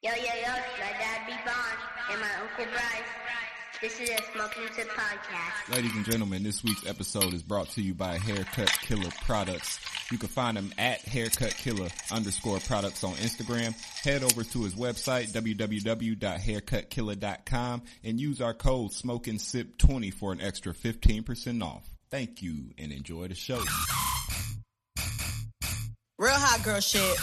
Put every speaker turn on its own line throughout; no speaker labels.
Yo, yo, yo, it's my dad B Bond and my uncle Bryce. This is a Smoking Sip podcast.
Ladies and gentlemen, this week's episode is brought to you by Haircut Killer Products. You can find them at Haircut Killer underscore products on Instagram. Head over to his website, www.haircutkiller.com and use our code Smoking Sip 20 for an extra 15% off. Thank you and enjoy the show.
Real hot girl shit.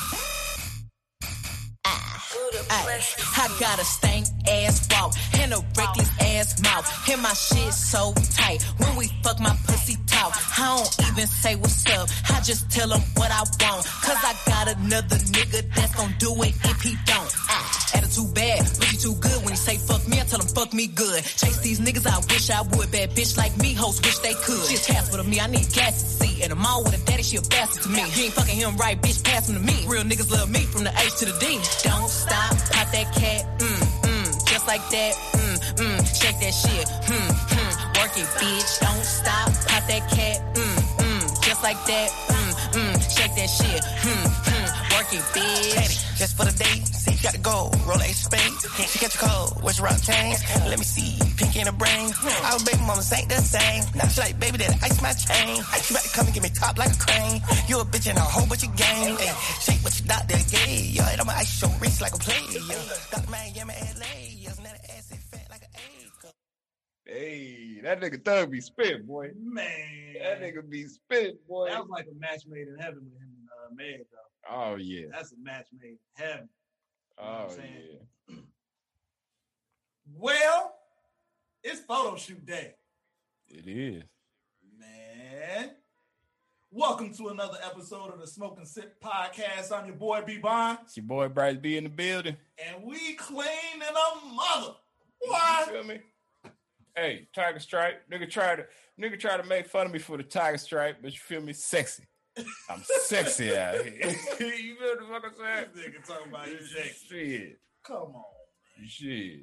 Ay, I got a stank ass walk and a reckless ass mouth. And my shit so tight. When we fuck my pussy talk, I don't even say what's up. I just tell him what I want. Cause I got another nigga that's gon' do it if he don't. Ah, attitude bad, pussy too good. When he say fuck me, I tell him fuck me good. Chase these niggas, I wish I would. Bad bitch like me, hoes wish they could. She a task with me, I need gas to see. And I'm all with a daddy, she a bastard to me. You ain't fucking him right, bitch, pass him to me. Real niggas love me from the H to the D. Don't stop, pop that cat, mm, mm, just like that, mm, mm, shake that shit, mm, mm, work it, bitch. Don't stop, pop that cat, mm, mm, just like that, mm, mm, shake that shit, mm, mm, work it, bitch.
Just for the date, see you got to go. Roll a spade. She catch a cold. What's rock chain? Let me see. Pink in the brain. Our baby mamas ain't the same. Now she like, baby, that ice my chain. She about to come and get me top like a crane. You a bitch in a whole bunch of game. Ay, shake what your doctor gave. Yo, and I'ma ice your wrist like a player. Dr. Miami, LA. Yes, now the ass fat like an egg.
Hey, that nigga thug be spit, boy.
Man,
That nigga be spit, boy.
that was like a match made in heaven with him and uh, Meg, though.
Oh yeah.
That's a match made in heaven. know what
Oh
I'm
yeah.
Well, it's photo shoot day,
It is.
man. Welcome to another episode of the Smoke and Sip podcast. I'm your boy B Bond,
It's your boy Bryce B in the building.
and we clean in a mother.
You feel me? Hey, Tiger Stripe. Nigga try to nigga try to make fun of me for the Tiger Stripe, but you feel me? Sexy. I'm sexy out here. you feel the fuck I'm saying?
This nigga talking about you sexy.
Shit.
Come on.
Shit.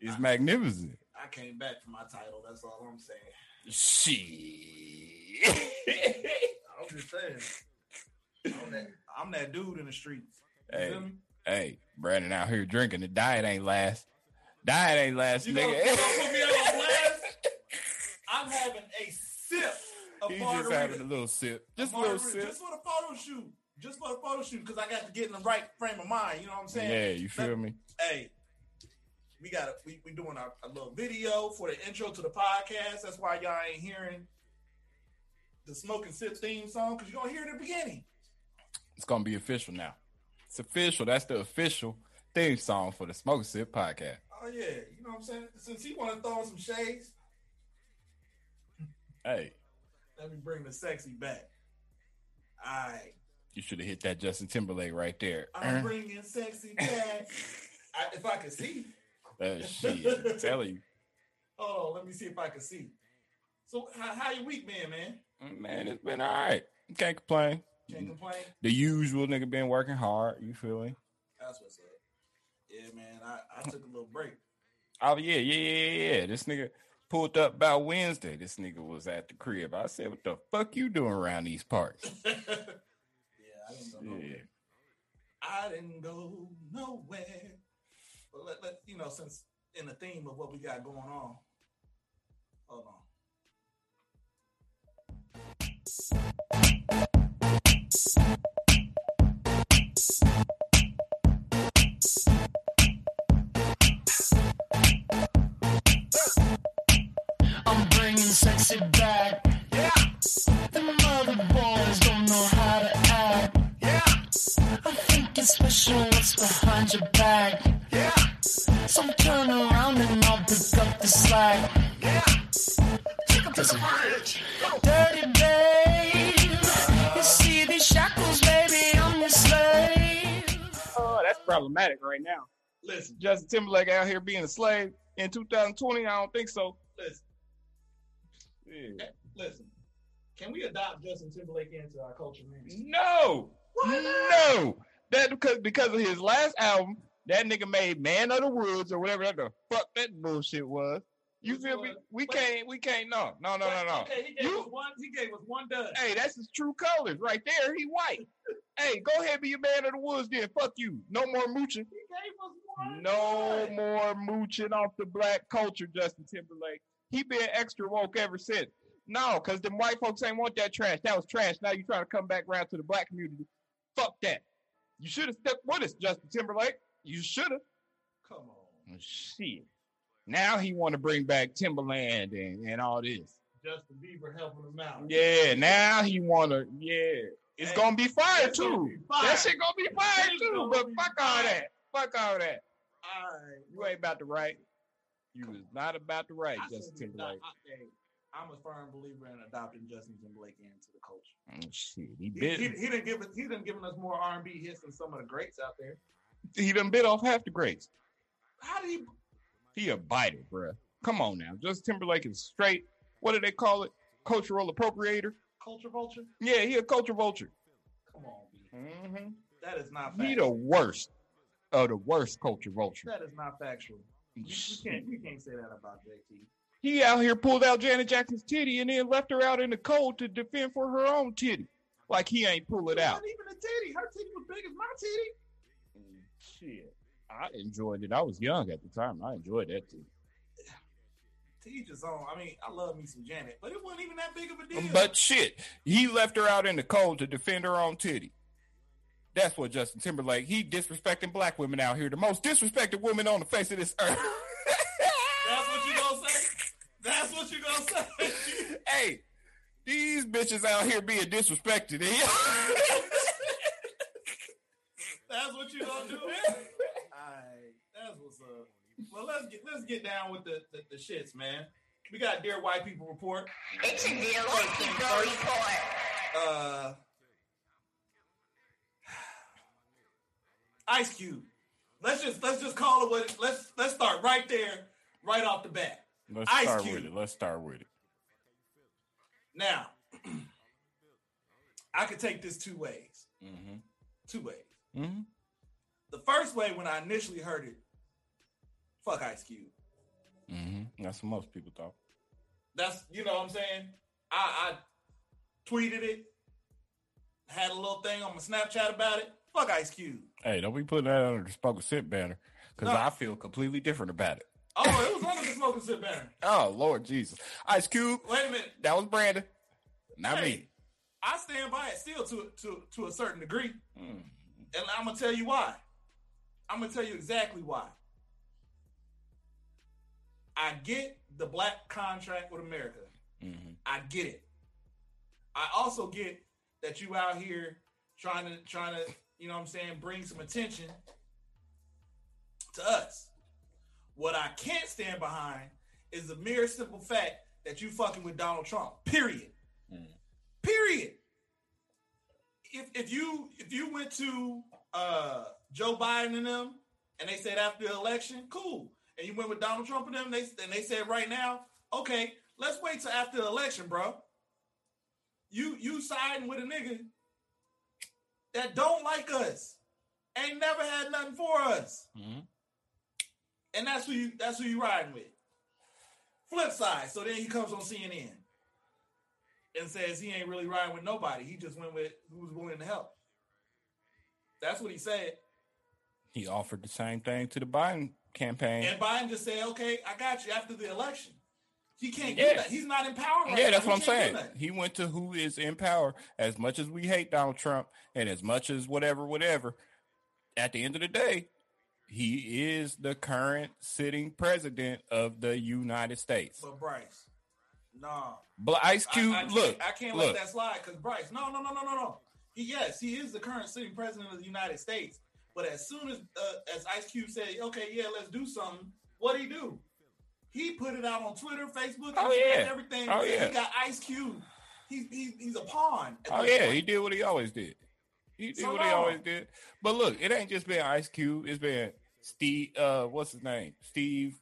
It's magnificent.
I came back for my title. That's all I'm saying.
Shit.
I'm just saying. I'm that, I'm that dude in the streets. You
Hey. hey, Brandon out here drinking. The diet ain't last. Diet ain't last,
You
nigga.
gonna put me on blast? I'm having a sip of
He's just
margarita.
having a little sip. Just a
Margarita,
little sip.
Just for the photo shoot. Just for the photo shoot, because I got to get in the right frame of mind. You know what I'm saying?
Yeah, you feel me?
Hey, we got we we doing our, a little video for the intro to the podcast. That's why y'all ain't hearing the smoke and sip theme song because you're gonna hear it at the beginning.
It's gonna be official now. It's official. That's the official theme song for the Smoke and Sip podcast.
Oh yeah, you know what I'm saying? Since he want to throw some shades,
Hey,
let me bring the sexy back. All right.
you should have hit that Justin Timberlake right there.
I'm uh-huh. bringing sexy back. I, if I could see.
Uh, shit, I'm telling you,
Oh, let me see if I can see. So, how, how your week been, man?
man, it's been all right. Can't complain.
Can't complain.
The usual nigga been working hard. You feel me?
That's what's up. Yeah, man. I, I took a little break.
Oh yeah, yeah, yeah, yeah. This nigga pulled up about Wednesday. This nigga was at the crib. I said, "What the fuck you doing around these parts?"
yeah, I didn't go nowhere.
Yeah.
I didn't go nowhere. But let, let you know, since in the theme of what we got going on. Hold on.
I'm bringing sexy back. Yeah. The mother boys don't know how to act. Yeah. I think it's special what's behind your back. The slack. Yeah. Take up to the bridge. Dirty babe. You see these shackles, baby, I'm your slave.
Oh, that's problematic right now.
Listen,
Justin Timberlake out here being a slave in 2020. I don't think so.
listen,
Yeah.
Eh, listen. Can we adopt Justin Timberlake into our culture, man?
No,
Why not?
no. That because because of his last album, that nigga made "Man of the Woods" or whatever that the fuck that bullshit was. You
Which
feel me? We
But-
can't. We can't. No, no, no, no, no.
Okay, he gave
You-
us one. He gave us one dud.
Hey, that's his true colors right there. He white. hey, go ahead, be a man of the woods. Then fuck you. No more mooching.
He gave us one.
No more mooching off the black culture, Justin Timberlake. He been extra woke ever since. No, because them white folks ain't want that trash. That was trash. Now you trying to come back around to the black community. Fuck that. You should have stuck with us, Justin Timberlake. You should have.
Come on.
Shit. Now he want to bring back Timbaland and, and all this.
Justin Bieber helping him out.
Yeah, now he want to. Yeah, it's
Hey,
gonna be fire too.
be fire.
That shit gonna be fire
It's
too. But fuck all that. Fuck all that.
All right.
You ain't about to write. You was not about to write,
I
Justin Timberlake.
I, hey, I'm a firm believer in adopting Justin Timberlake into the culture.
Oh, shit, he
He, he, he didn't give us. He didn't given us more R&B hits than some of the greats out there.
He done bit off half the grapes.
How do you?
He a biter, bruh. Come on now. Justin Timberlake is straight. What do they call it? Cultural appropriator.
Culture vulture?
Yeah, he a culture vulture.
Come on,
Mm-hmm.
That is not. Factual.
He the worst of the worst culture vulture.
That is not factual. You, you can't. You can't say that about JT.
He out here pulled out Janet Jackson's titty and then left her out in the cold to defend for her own titty. Like he ain't pull it out.
wasn't even a titty. Her titty was big as my titty.
Shit. I enjoyed it. I was young at the time. I enjoyed that too.
To each his own. I mean, I love me some Janet, but it wasn't even that big of a deal.
But shit, he left her out in the cold to defend her own titty. That's what Justin Timberlake. He disrespecting black women out here, the most disrespected women on the face of this earth.
that's what you gonna say. That's what you gonna say.
hey, these bitches out here being disrespected.
That's what you gonna do. Alright, that's what's up. Well, let's get let's get down with the, the, the shits, man. We got Dear White People Report.
It's a dear white people report.
Uh Ice Cube. Let's just let's just call it what it, let's let's start right there, right off the bat.
Let's
Ice
start
Cube.
with it. Let's start with it.
Now, I could take this two ways.
Mm-hmm.
Two ways.
Mm-hmm.
The first way, when I initially heard it, fuck Ice Cube.
Mm-hmm. That's what most people thought.
That's you know what I'm saying. I, I tweeted it, had a little thing on my Snapchat about it. Fuck Ice Cube.
Hey, don't be putting that under the spoken scent banner because
No.
I feel completely different about it.
Oh, it was under the smoking sit banner.
Oh Lord Jesus, Ice Cube,
Wait a minute.
that was Brandon, not
Hey,
me.
I stand by it still to to to a certain degree,
Mm.
and I'm gonna tell you why. I'm gonna tell you exactly why. I get the black contract with America.
Mhm.
I get it. I also get that you out here trying to trying to, you know what I'm saying, bring some attention to us. What I can't stand behind is the mere simple fact that you fucking with Donald Trump. Period. Period. If if you if you went to uh Joe Biden and them and they said after the election, cool. And you went with Donald Trump and them, they and they said right now, okay, let's wait till after the election, bro. You you siding with a nigga that don't like us, ain't never had nothing for us,
Mhm.
and that's who you that's who you riding with. Flip side, so then he comes on CNN and says he ain't really riding with nobody. He just went with who's willing to help. That's what he said.
He offered the same thing to the Biden campaign.
And Biden just said, "Okay, I got you." After the election, he can't do
Yeah.
that. He's not in power. Right
yeah,
now.
that's
He
what I'm saying. He went to who is in power. As much as we hate Donald Trump and as much as whatever, whatever, at the end of the day, he is the current sitting president of the United States.
But Bryce, no,
But Ice
I-
Cube,
I, can't,
look,
I can't
look,
let that slide because Bryce. No, no, no, no, no, no. He, yes, he is the current sitting president of the United States. But as soon as uh, as Ice Cube said, "Okay, yeah, let's do something," what would he do? He put it out on Twitter, Facebook,
Oh, yeah.
everything.
Oh, yeah.
He got Ice Cube. He's he's, he's a pawn.
Oh yeah,
point.
he did what he always did. He did
So
what he always did. But look, it ain't just been Ice Cube. It's been Steve. Uh, what's his name? Steve.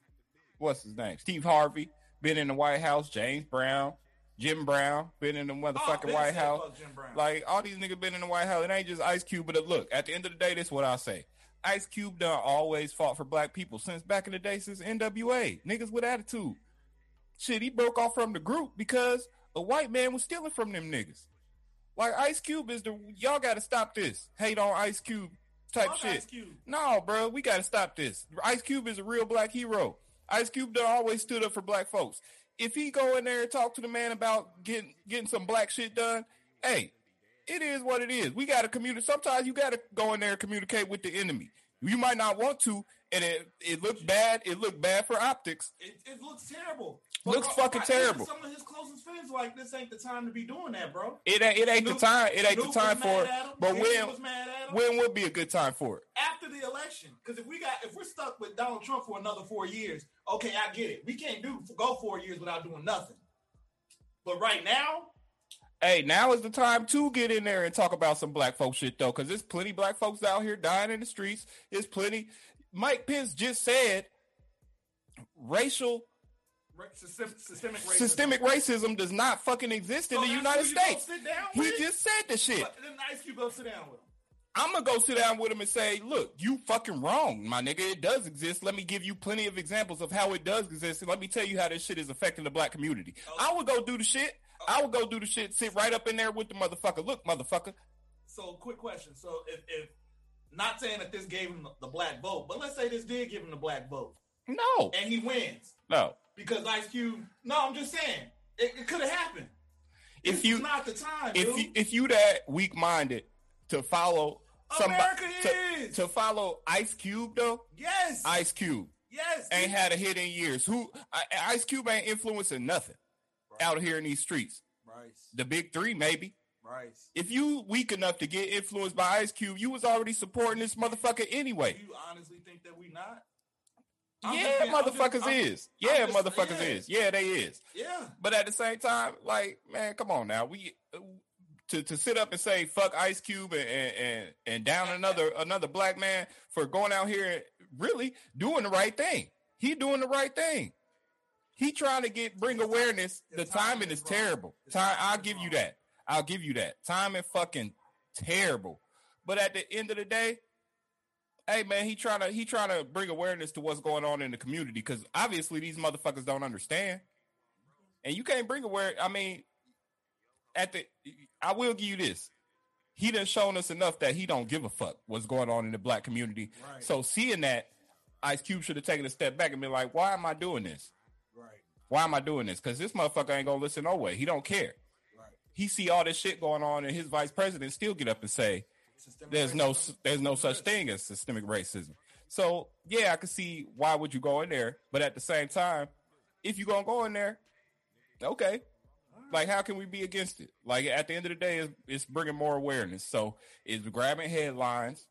What's his name? Steve Harvey. Been in the White House. James Brown. Jim Brown. Been in the
Oh,
motherfucking
been
White House. Like all these niggas been in the White House. It ain't just Ice Cube. But uh, look, at the end of the day, this is what I say. Ice Cube done always fought for black people since back in the day, since NWA. Niggas with attitude. Shit, he broke off from the group because a white man was stealing from them niggas. Like Ice Cube is the y'all got to stop this hate on Ice Cube type
Fuck
shit. No, bro, we gotta stop this. Ice Cube is a real black hero. Ice Cube done always stood up for black folks. If he go in there and talk to the man about getting getting some black shit done, hey, it is what it is. We gotta communicate. Sometimes you gotta go in there and communicate with the enemy. You might not want to, and it it looked bad. It looked bad for optics.
It, it looks terrible.
Looks
But,
fucking
even
terrible.
Some of his closest friends like, this ain't the time to be doing that, bro.
It ain't it ain't the time. It ain't the time for it. But when
was mad at him.
when would be a good time for it?
after the election. Because if we got if we're stuck with Donald Trump for another four years, okay, I get it. We can't do go four years without doing nothing. But right now,
Hey, now is the time to get in there and talk about some black folk shit though, because there's plenty black folks out here dying in the streets. There's plenty. Mike Pence just said racial
ra- systemic racism.
systemic racism does not fucking exist in
So
the United
who you gonna
States. He just said the shit.
But then Ice Cube go sit down with him.
I'm gonna go sit down with him and say, "Look, you fucking wrong, my nigga. It does exist. Let me give you plenty of examples of how it does exist, and let me tell you how this shit is affecting the black community." Oh. I would go do the shit. Oh. I would go do the shit. Sit right up in there with the motherfucker. Look, motherfucker.
So, quick question. So, if, if not saying that this gave him the, black vote, but let's say this did give him the black vote,
No,
and he wins
no.
because Ice Cube. No, I'm just saying it, it could have happened.
If
This
you
not the time,
if
dude.
you if you that weak minded to follow somebody
America
to,
is.
to follow Ice Cube though,
yes,
Ice Cube
yes,
ain't had a hit in years. Who Ice Cube ain't influencing nothing out here in these streets.
Bryce,
The big three, maybe.
Bryce.
If you weak enough to get influenced by Ice Cube, you was already supporting this motherfucker
Do
anyway.
you honestly think that we not? I'm
Yeah,
just-
motherfuckers
I'm-
is. Yeah,
I'm just-
motherfuckers
yeah.
is. Yeah, they is.
Yeah,
But at the same time, like, man, come on now. We to to sit up and say fuck Ice Cube and and and down another another black man for going out here and really doing the right thing. He doing the right thing. He trying to get bring awareness. The
His timing
timing
is
is terrible. Time, I'll give you that. I'll give you that. Timing fucking terrible. But at the end of the day, hey man, he trying to he trying to bring awareness to what's going on in the community because obviously these motherfuckers don't understand, and you can't bring aware. I mean, at the I will give you this. He done shown us enough that he don't give a fuck what's going on in the black community.
Right.
So seeing that, Ice Cube should have taken a step back and been like, "Why am I doing this?
right,
Why am I doing this? Because this motherfucker ain't gonna listen no way. He don't care. He see all this shit going on, and his vice president still get up and say,
Systemic
there's no there's no such thing as systemic racism. So yeah, I can see why would you go in there, but at the same time, if you gonna go in there, okay, like how can we be against it? Like at the end of the day, it's, it's bringing more awareness. So it's grabbing headlines.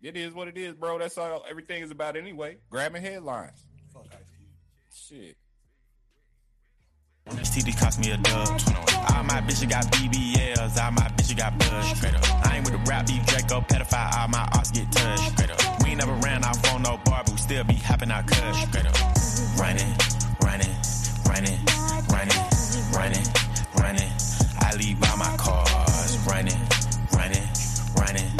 It is what it is, bro. That's all everything is about anyway. Grabbing headlines.
Fuck Ice Cube.
Shit.
This TD cost me a dub. All my bitches got BBLs, all my bitches got buzz. I ain't with the rap beef, Draco, pedophile, all my arts get touched. We ain't never ran off on no bar, but we still be hopping. Straight up. Running, running, running, running, running, running. I leave all my cars running, running, running,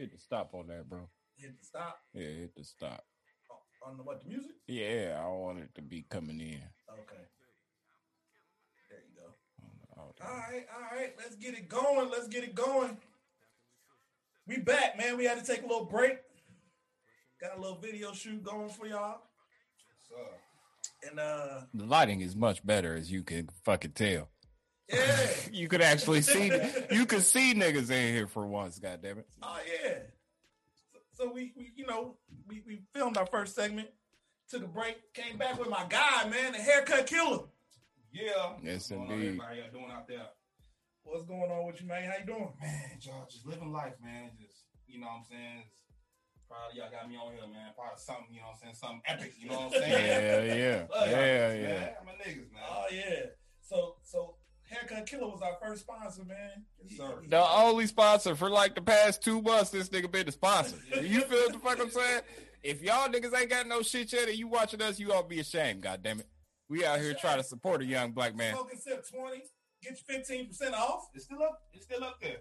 Hit the stop on that, bro.
Hit the stop
Yeah, hit the stop.
on the what the music.
Yeah, I want it to be coming in.
Okay. There you go.
All
All right, all right. Let's get it going. Let's get it going. We back, man. We had to take a little break. Got a little video shoot going for y'all. And uh
The lighting is much better, as you can fucking tell.
Yeah.
You could actually see, you could see niggas in here for once. God damn it!
Oh yeah. So, so we, we you know, we, we filmed our first segment, took a break, came back with my guy, man, the haircut killer.
Yeah.
Yes,
What's going on,
indeed.
Everybody y'all doing out there?
What's going on with you, man? How you doing?
Man, y'all just living life, man. Just you know what I'm saying. Just, probably y'all got me on here, man. Probably something, you know what I'm saying, something epic. You know what I'm saying?
Yeah, yeah,
Love y'all
yeah,
niggas,
yeah.
Man. My niggas, man.
Oh yeah. So so haircut killer was our first sponsor, man.
Yes, sir.
The only sponsor for like the past two months, this nigga been the sponsor. You feel the fuck I'm saying? If y'all niggas ain't got no shit yet and you watching us, you all be ashamed. God damn it. We out here trying to support a young black man.
Smoking sip 20, get you 15% off.
It's still up. It's still up there.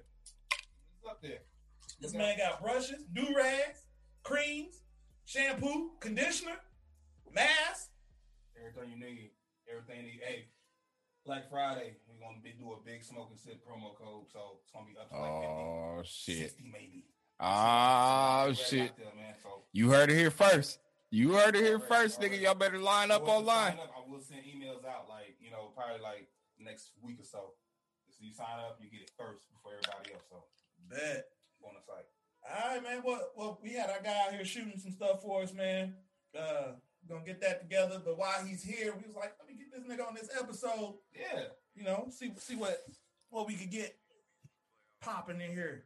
It's up there.
This man got brushes, durags, creams, shampoo, conditioner, mask,
Everything you need. Everything you need. Hey, Black Friday, we're gonna be do a big smoke and sip promo code, so it's gonna be up to like 50,
Oh shit.
60 maybe.
Oh
Right
shit.
out there, man. So
You heard it here first. You heard it here
Alright,
first, nigga.
alright.
Y'all better line up online.
sign up, I will send emails out like you know probably like next week or so. So you sign up, you get it first before everybody else. So
Bet.
on the site.
All right, man. Well, well, we had our guy out here shooting some stuff for us, man. Uh, gonna get that together. But while he's here, we was like, let me get this nigga on this episode.
Yeah.
You know, see see what what we could get popping in here.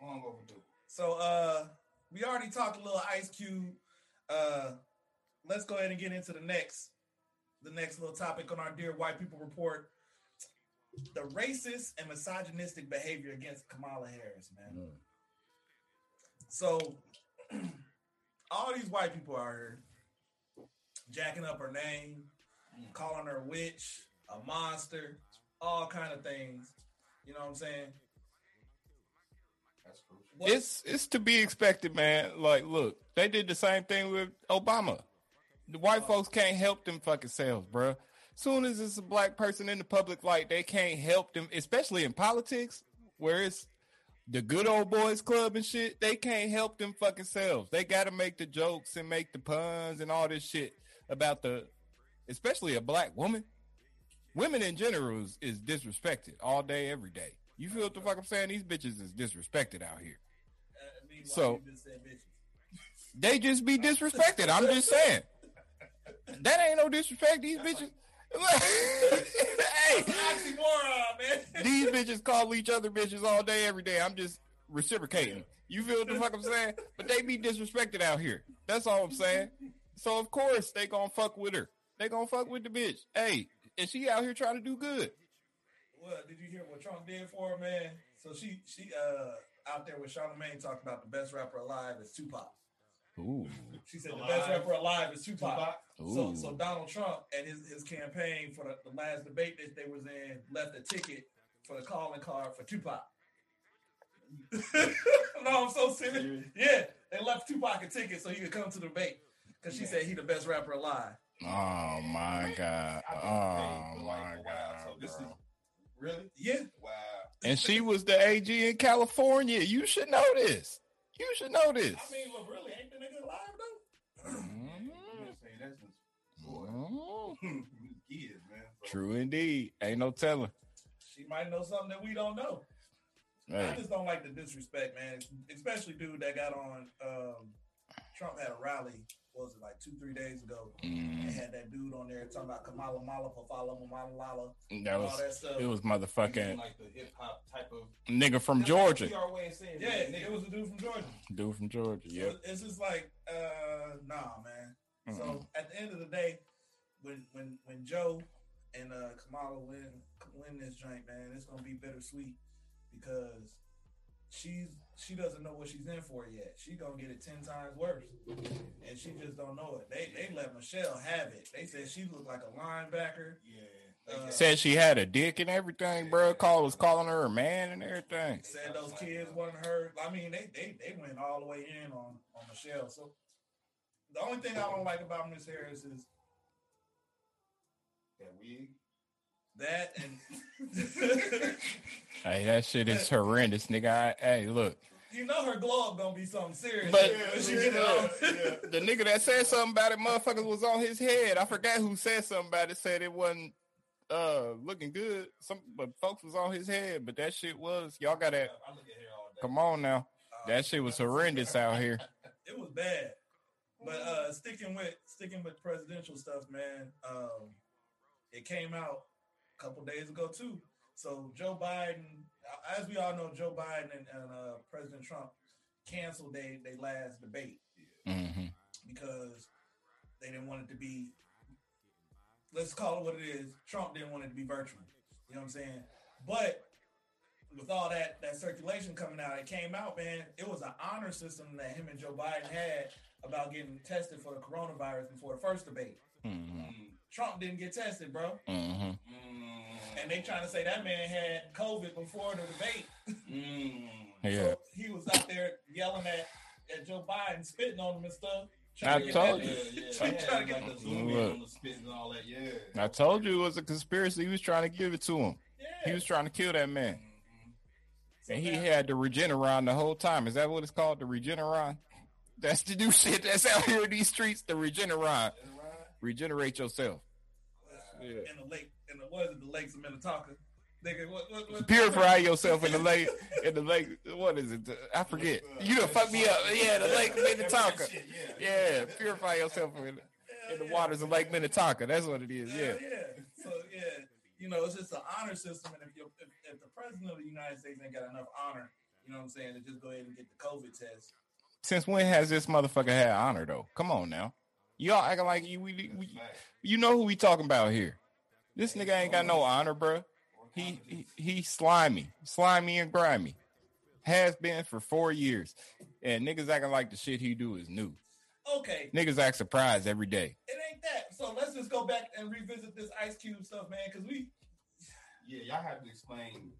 Long overdue.
So uh we already talked a little Ice Cube. Uh let's go ahead and get into the next the next little topic on our Dear White People report. The racist and misogynistic behavior against Kamala Harris, man. So all these white people are here jacking up her name, mm. calling her a witch, a monster, all kind of things. You know what I'm saying?
That's crucial.
What-
It's it's to be expected, man. Like, look, they did the same thing with Obama. The white folks can't help them fucking selves, bruh. Soon as it's a black person in the public light, they can't help them, especially in politics, where it's the good old boys club and shit. They can't help them fucking selves. They got to make the jokes and make the puns and all this shit about the, especially a black woman. Women in general is, is disrespected all day, every day. You feel what the fuck I'm saying? These bitches is disrespected out here.
Uh, meanwhile,
So-. They just be disrespected. I'm just saying. That ain't no disrespect. These bitches. hey,
Oxymoron, man.
these bitches call each other bitches all day, every day. I'm just reciprocating. You feel what the fuck I'm saying? But they be disrespected out here. That's all I'm saying. So of course they gonna fuck with her. They gonna fuck with the bitch. Hey, and she out here trying to do good.
What did you hear what Trump did for her, man? So she she uh out there with Charlamagne talking about the best rapper alive is Tupac.
Ooh,
She said the best rapper alive is Tupac.
Tupac?
So so Donald Trump and his, his campaign for the, the last debate that they was in left a ticket for the calling card for Tupac. no, I'm so serious. Yeah, they left Tupac a ticket so he could come to the debate because she said he the best rapper alive.
oh my god. Oh
paid for like
my
a while,
god.
So this is
bro.
really
Yeah,
wow.
And she was the AG in California. You should know this. You should know this.
I mean, look, really, ain't the nigga alive though?
Mm-hmm.
You been saying that since boy.
Mhm.
kids, man. So,
True indeed. Ain't no telling.
She might know something that we don't know. I just don't like the disrespect, man. Especially dude that got on. Um, Trump had a rally. What was it like two, three days ago?
mm,
And had that dude on there talking about Kamala Mala, Fafala, Mamala Lala,
that
all
was
that stuff.
it was motherfucking
like the hip hop type of
nigga from
That's
Georgia.
our way of saying
yeah,
it,
it was a dude from Georgia.
Dude from Georgia.
So
Yep.
it's just like, uh, nah, man. So
Mm-mm.
at the end of the day, when when when Joe and uh, Kamala win win this joint, man, it's gonna be bittersweet because she's she doesn't know what she's in for yet. She gonna get it ten times worse, and she just don't know it. They they let Michelle have it. They said she looked like a linebacker.
Yeah.
Uh,
Said she had a dick and everything, bro. Call was calling her a man and everything.
Said those kids wasn't her. I mean, they they they went all the way in on on Michelle. So the only thing I don't like about Miss Harris is
that wig.
That and
Hey, that shit is horrendous, nigga. I, hey, look.
you know her glow up gonna be something serious.
But
when she get it on.
the nigga that said something about it, motherfuckers was on his head. I forgot who said something about it. Said it wasn't uh looking good. Some but folks was on his head. But that shit was y'all got to
I look at hair all day.
come on now. That shit was horrendous out here.
it was bad. But uh sticking with sticking with presidential stuff, man. Um it came out a couple days ago too. So Joe Biden, as we all know, Joe Biden and, and uh, President Trump canceled their they last debate
hmm
because they didn't want it to be. Let's call it what it is. Trump didn't want it to be virtual. You know what I'm saying? But with all that that circulation coming out, it came out, man. It was an honor system that him and Joe Biden had about getting tested for the coronavirus before the first debate.
hmm
Trump didn't get tested, bro,
hmm
Mm,
and they trying to say that man had COVID before the debate.
mm.
Yeah.
So he was out there yelling at, at Joe Biden, spitting on him and stuff.
I told you.
Yeah, yeah.
Trying to get the
zoom in on the spit and all that. Yeah.
I told you it was a conspiracy. He was trying to give it to him.
Yeah.
He was trying to kill that man.
So
And he
now-
had the Regeneron the whole time. Is that what it's called? The Regeneron? That's the new shit that's out here in these streets. The Regeneron. Regenerate yourself. Yeah.
in the lake, in the what is it, the lakes of Minnetonka. Nigga, what, what, what,
Purify yourself in the lake. In the lake. What is it? I forget. You done fuck me up. Yeah, the lake Minnetonka. Yeah, purify yourself in, in the waters of Lake Minnetonka. That's what it is. Yeah.
yeah. So yeah, you know, it's just an honor system, and if you if, if the president of the United States ain't got enough honor, you know what I'm saying, to just go ahead and get the COVID test.
Since when has this motherfucker had honor though? Come on now. Y'all acting like you we, we, you know who we talking about here. This nigga ain't got no honor, bruh. He, he he slimy, slimy and grimy. Has been for four years, and niggas acting like the shit he do is new.
Okay,
Niggas act surprised every day.
it ain't that. So let's just go back and revisit this Ice Cube stuff, man, because we.
Yeah, y'all have to explain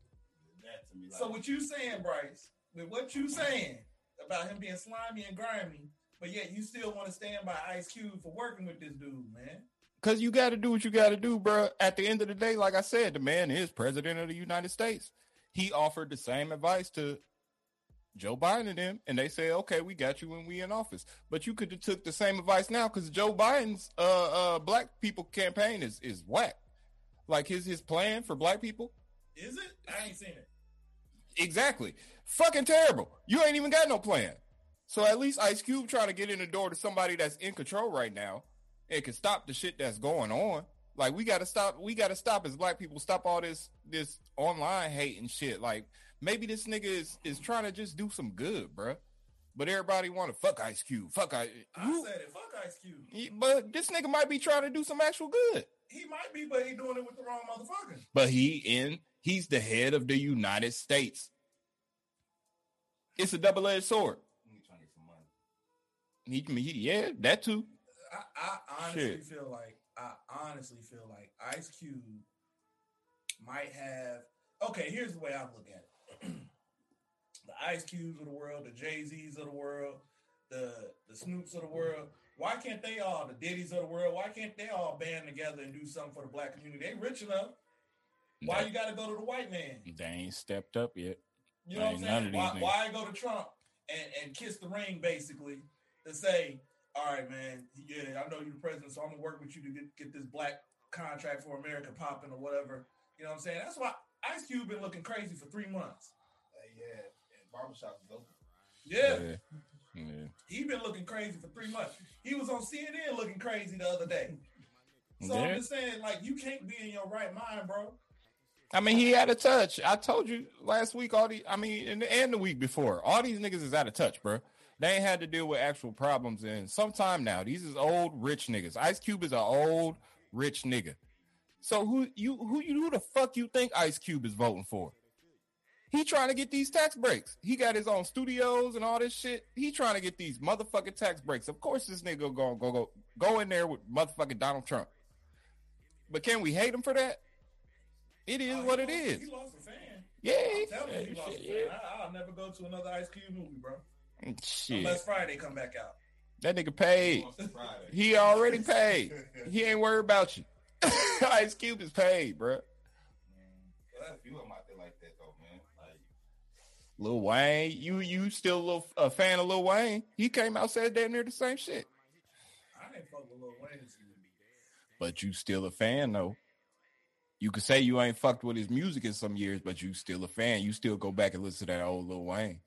that to me. Like,
So what you saying, Bryce? With what you saying about him being slimy and grimy, but yet you still want to stand by Ice Cube for working with this dude, man.
Cause you got to do what you got to do, bro. At the end of the day, like I said, the man is president of the United States. He offered the same advice to Joe Biden and them, and they say, "Okay, we got you when we in office." But you could have took the same advice now, because Joe Biden's uh, uh, black people campaign is is whack. Like his his plan for black people,
Is it? I ain't seen it.
exactly, fucking terrible. You ain't even got no plan. So at least Ice Cube trying to get in the door to somebody that's in control right now and can stop the shit that's going on. Like we gotta stop. We gotta stop as black people. Stop all this this online hate and shit. Like maybe this nigga is is trying to just do some good, bruh. But everybody want to fuck Ice Cube. Fuck I.
I
who-
said it. Fuck Ice Cube.
he- But this nigga might be trying to do some actual good.
He might be, but he doing it with the wrong motherfucker.
But he in. He's the head of the United States. It's a double edged sword.
he trying to get some money.
He, he yeah, that too.
I, I honestly
Shit.
feel like I honestly feel like Ice Cube might have. Okay, here's the way I look at it: the Ice Cubes of the world, the Jay Z's of the world, the the Snoops of the world. Why can't they all, the Diddy's of the world? Why can't they all band together and do something for the black community? They rich enough. Why
They-
you got to go to the white man?
They ain't stepped up yet.
You know what I'm
Ain't none of
saying? Why, why go to Trump and, and kiss the ring basically to say, all right, man, yeah, I know you're the president, so I'm gonna work with you to get, get this black contract for America popping or whatever. You know what I'm saying? That's why Ice Cube been looking crazy for three months.
Hey, yeah, and barbershop is open.
Yeah,
Yeah. yeah.
he been looking crazy for three months. He was on CNN looking crazy the other day. So
Yeah.
I'm just saying, like, you can't be in your right mind, bro.
I mean, he had a touch. I told you last week. All the, I mean, and, and the week before, all these niggas is out of touch, bro. They ain't had to deal with actual problems in some time now. These is old rich niggas. Ice Cube is an old rich nigga. So who you who you who the fuck you think Ice Cube is voting for? He trying to get these tax breaks. He got his own studios and all this shit. He trying to get these motherfucking tax breaks. Of course, this nigga gonna go go go in there with motherfucking Donald Trump. But can we hate him for that? It is
Oh,
what
he
it
lost-
is.
He lost a fan.
Yeah,
I'm telling you, he lost a
shit,
fan.
yeah.
I'll never go to another Ice Cube movie, bro.
Shit.
Unless Friday come back out.
That nigga paid.
On
He already paid. He ain't worried about you. Ice Cube is paid, bro.
There's a few of them out there like that though, man. Like
Lil Wayne, you you still a, little, a fan of Lil Wayne? He came out said damn near the same shit.
I didn't fuck with Lil Wayne. this year.
But you still a fan though. You could say you ain't fucked with his music in some years, but you still a fan. You still go back and listen to that old Lil Wayne.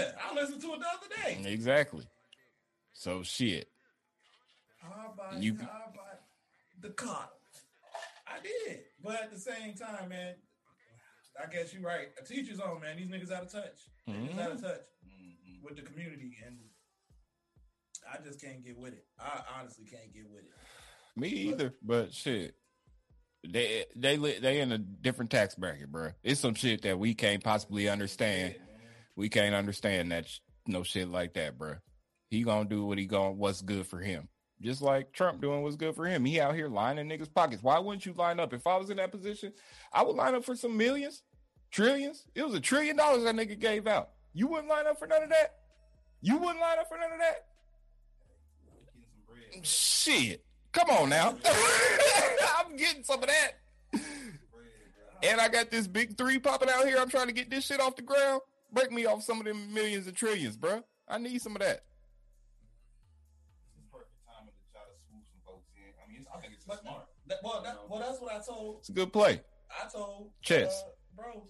Yeah, I listened to it the other day.
Exactly. So shit.
How about
You-
how about the cop? I did, but at the same time, man, I guess you're right. A teacher's on, man. These niggas out of touch. They just out of touch
mhm.
with the community, and I just can't get with it. I honestly can't get with it.
Me either, but shit. They they they in a different tax bracket, bro. It's some shit that we can't possibly understand. We can't understand that sh- no shit like that, bro. He gonna do what he gonna what's good for him. Just like Trump doing what's good for him. He out here lining niggas pockets. Why wouldn't you line up? If I was in that position, I would line up for some millions, trillions. It was a trillion dollars that nigga gave out. You wouldn't line up for none of that. You wouldn't line up for none of that. Shit. Come on now. I'm getting some of that. And I got this big three popping out here. I'm trying to get this shit off the ground. Break me off some of them millions and trillions, bro. I need some of that.
It's perfect timing to try to swoop some folks in. I mean, I think it's
But-
smart.
That, well, that, well, that's what I told.
It's a good play.
I told
Chess.
uh, bro,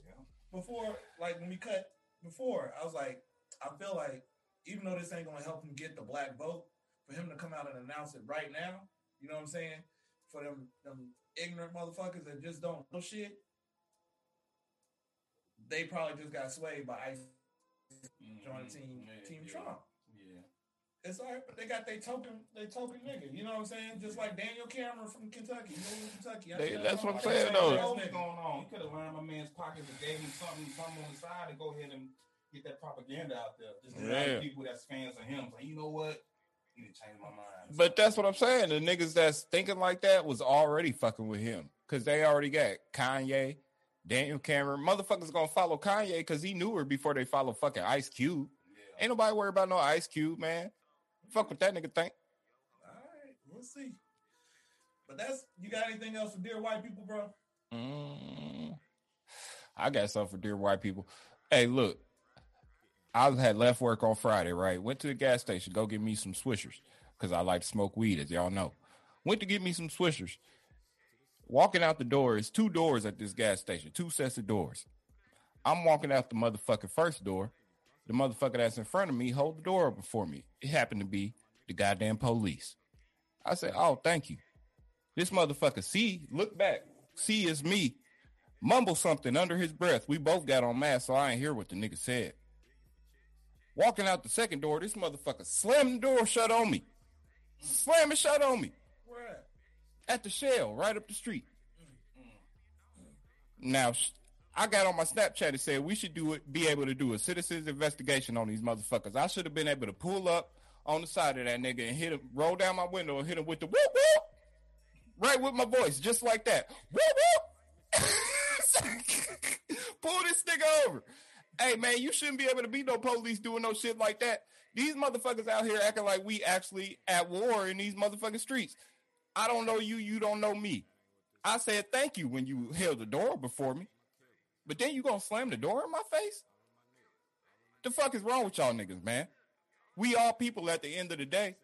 before, like when we cut before, I was like, I feel like even though this ain't gonna help him get the black vote, for him to come out and announce it right now, you know what I'm saying? For them, them ignorant motherfuckers that just don't know shit, they probably just got swayed by ICE joining
Mhm.
team
Yeah,
Team
yeah.
Trump.
Yeah.
It's all right, but they got their token, they token nigga. You know what I'm saying? Just like Daniel Cameron from Kentucky. You know, Kentucky. I
They- that's
oh,
what I'm
I
saying, though.
ass
What's going on? He could have lined my man's pockets and gave him something, something on the side to go ahead and get that propaganda out there. Just to
Yeah.
yeah. people that's fans of him. Like, you know what? You need to change my mind.
But that's what I'm saying. The niggas that's thinking like that was already fucking with him because they already got Kanye, Daniel Cameron. Motherfuckers gonna follow Kanye because he knew her before they follow fucking Ice Cube.
yeah.
Ain't nobody worried about no Ice Cube, man. Fuck what that nigga think.
All right, we'll see. But that's you got anything else for dear white people, bro?
Mm, I got something for dear white people. Hey, look, I had left work on Friday, right? Went to the gas station, go get me some swishers because I like to smoke weed, as y'all know. Went to get me some swishers. Walking out the door is two doors at this gas station, two sets of doors. I'm walking out the motherfucking first door. The motherfucker that's in front of me hold the door open for me. It happened to be the goddamn police. I said, "Oh, thank you." This motherfucker see, look back. see is me. Mumble something under his breath. We both got on masks, so I ain't hear what the nigga said. Walking out the second door, this motherfucker slammed the door shut on me. Slam it shut on me.
At
the shell, right up the street. Now, I got on my Snapchat and said we should do it, be able to do a citizen's investigation on these motherfuckers. I should have been able to pull up on the side of that nigga and hit him, roll down my window and hit him with the whoop whoop, right with my voice, just like that. Whoop whoop. pull this nigga over. Hey man, you shouldn't be able to be no police doing no shit like that. These motherfuckers out here acting like we actually at war in these motherfucking streets. I don't know you, you don't know me. I said thank you when you held the door before me. But then you gonna slam the door in my face? The fuck is wrong with y'all niggas, man? We all people at the end of the day.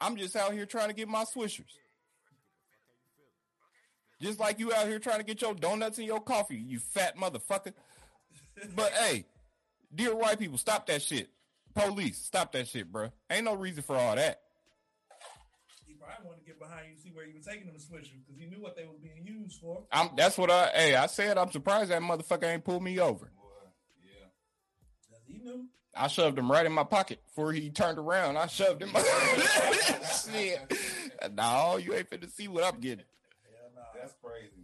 I'm just out here trying to get my swishers. Just like you out here trying to get your donuts and your coffee, you fat motherfucker. But hey, dear white people, stop that shit. Police, stop that shit, bro. Ain't no reason for all that.
He probably wanted to get behind you, see where you were taking them switchers, because he knew what they were being used for.
I'm that's what I hey, I said I'm surprised that motherfucker ain't pulled me over.
Boy, yeah.
'Cause he knew.
I shoved him right in my pocket before he turned around. I shoved him. Shit. No, you ain't finna see what I'm getting.
Yeah, nah.
That's crazy, man.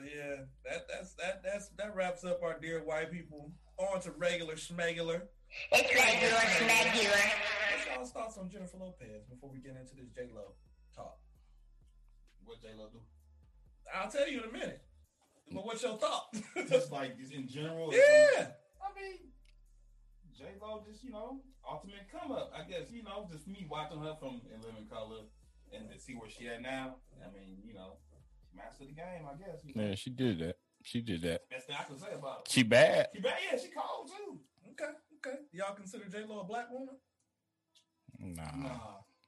So yeah, that that's that that's that wraps up our dear white people. On to regular schmegular.
It's regular, schmegular.
What's y'all's thoughts on Jennifer Lopez before we get into this J Lo talk?
What J Lo do?
I'll tell you in a minute. But what's your thought?
Just like just in general.
yeah.
I mean, J Lo just you know ultimate come up. I guess you know just me watching her from In Living Color and to see where she at now. I mean, you know, she mastered the game. I guess. You know?
Yeah, she did that. She did that.
Best thing I can say about her.
She bad.
She bad. Yeah, she cold too.
Okay, okay. Y'all consider J Lo a black woman?
Nah,
Nah.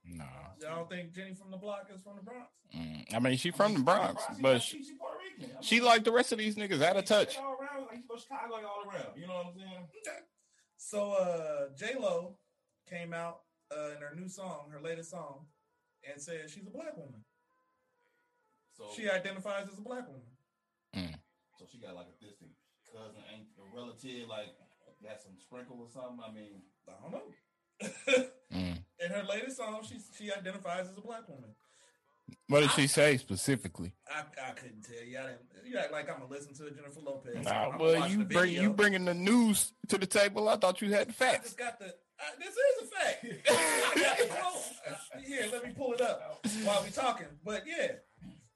nah.
Y'all don't think Jenny from the block is from the Bronx?
Mm. I mean, she from the Bronx,
She-
but
she,
she,
Puerto Rican. I mean,
she like the rest of these niggas out of touch.
All around, like Chicago, like all around. You know what I'm saying?
So uh J Lo came out uh, in her new song, her latest song, and said she's a black woman.
So
She identifies as a black woman.
So she got like a distant cousin, ain't a relative, like got some sprinkle or something. I mean,
I don't know.
Mm.
In her latest song, she she identifies as a black woman.
What did she say specifically?
I, I couldn't tell you. I didn't. You act like I'm gonna listen to Jennifer Lopez.
Nah,
I'm
well, you bring you bringing the news to the table. I thought you had the facts.
I
facts.
just got the. I, this is a fact. I got the quote. Here, let me pull it up while we talking. But yeah,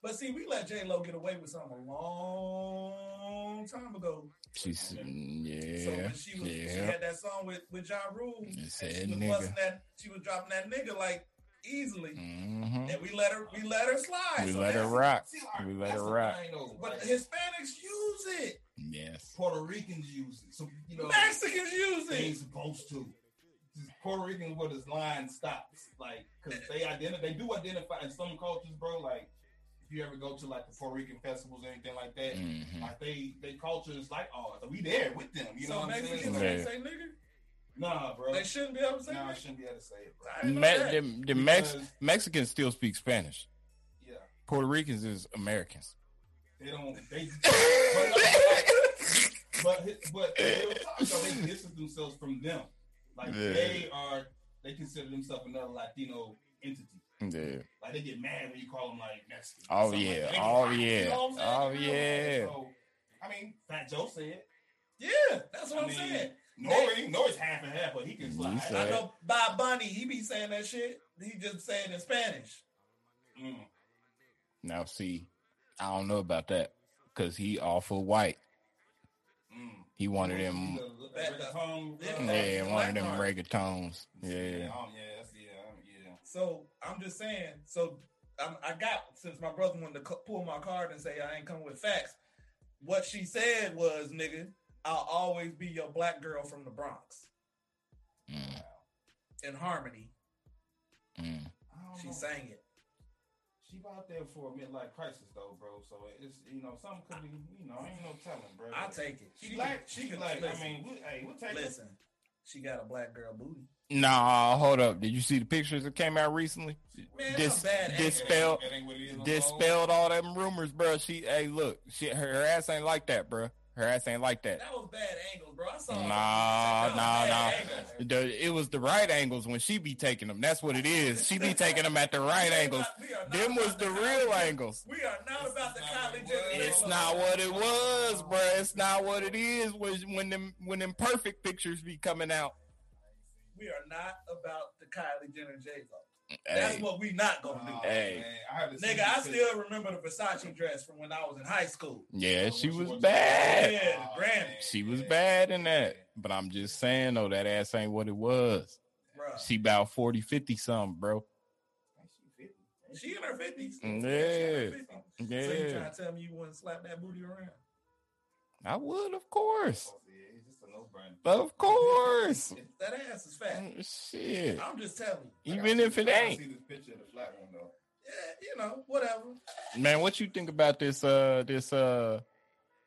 but see, we let J Lo get away with something a long time ago.
She's
So
yeah,
when she was, she had that song with with Ja Rule, and she
said
was
nigga.
that. She was dropping that nigga like easily,
Mhm.
and we let her we let her slide.
We
So
let her rock.
See, like,
We let her rock.
But
Like,
Hispanics use it.
Yes.
Puerto Ricans use it. So you know
Mexicans use it.
they ain't supposed to. Puerto Ricans where this line stops, like because they identify, they do identify in some cultures, bro. Like if you ever go to like the Puerto Rican festivals or anything like that,
Mhm.
like they they culture is like ours. So we there with them. You know
so
what I'm
Mexicans
saying?
Yeah.
can't say nigga.
Nah, bro.
They shouldn't be able to say
Nah, I
that.
shouldn't be able to say it, bro.
I didn't know
Me-
that.
the the Mex- Mexicans still speak Spanish.
Yeah,
Puerto Ricans is Americans.
they don't. They. but but but real talk, they distance themselves from them. Like
Yeah.
they are, they consider themselves another Latino entity.
Yeah.
Like they get mad when you call them like Mexican.
Oh,
Something like
yeah. Oh,
get-
yeah.
You know what I'm?
Oh, yeah.
So, I mean, Fat Joe said.
Yeah, that's what
I
I'm
mean,
saying.
Nori, Nori's half and half, but he can
He
slide.
said-
I know Bad Bunny, he be saying that shit. He just saying in Spanish.
Mm.
Now see, I don't know about that because he awful white.
Mm.
He wanted of them.
He's a- a reggaeton,
Yeah.
Yeah, one of them
Black
reggaetons.
Yeah,
Yeah.
um, yeah, that's, yeah, um, yeah.
So I'm just saying. So I'm, I got since my brother wanted to pull my card and say I ain't coming with facts. What she said was, "Nigga, I'll always be your black girl from the Bronx."
Mm,
In harmony,
mm.
She
know.
sang it.
She out there for a midlife crisis though, bro. So it's you know something could be you know ain't no telling, bro.
I'll take it.
She,
She
like
she
she
can
like
listen.
I mean, we, hey, we'll take it.
Listen, she got a black girl booty.
Nah, hold up. Did you see the pictures that came out recently?
Man,
Dis-
bad
dispelled,
That ain't what it is no more.
dispelled all them rumors, bro. She, hey, look, she, her, her ass ain't like that, bro. Her ass ain't like that.
That was bad angles, bro. I saw.
Nah,
that was
nah, nah. The, it was the right angles when she be taking them. That's what it is. She be taking them at the right angles.
not- we are not
Them was
about
the real angles.
We are not about the
It's not what it was.
It's not what it was, bro. It's not what it is. When when them when them perfect pictures be coming out.
We are not about the Kylie Jenner J Lo. That's what we not gonna do.
Oh,
Hey.
man, I
Nigga, I
this
still remember the Versace dress from when I was in high school.
yeah, she
When
was
was-
bad.
Yeah, the Grammy.
man,
She was
yeah.
bad in that. But I'm just saying though, that ass ain't what it was.
Bruh.
She about 40, 50 something, bro.
She in her 50s.
Mm, yeah. Yeah.
So you trying to tell me you wouldn't slap that booty around?
I would, of course.
Oh, yeah, it's just a no-brainer.
Of course.
That ass is fat.
Shit.
I'm just telling you.
I
Even
gotta
if
see-
it
I
ain't.
See this picture of the flat one though.
Yeah, you know, whatever.
Man, what you think about this uh this uh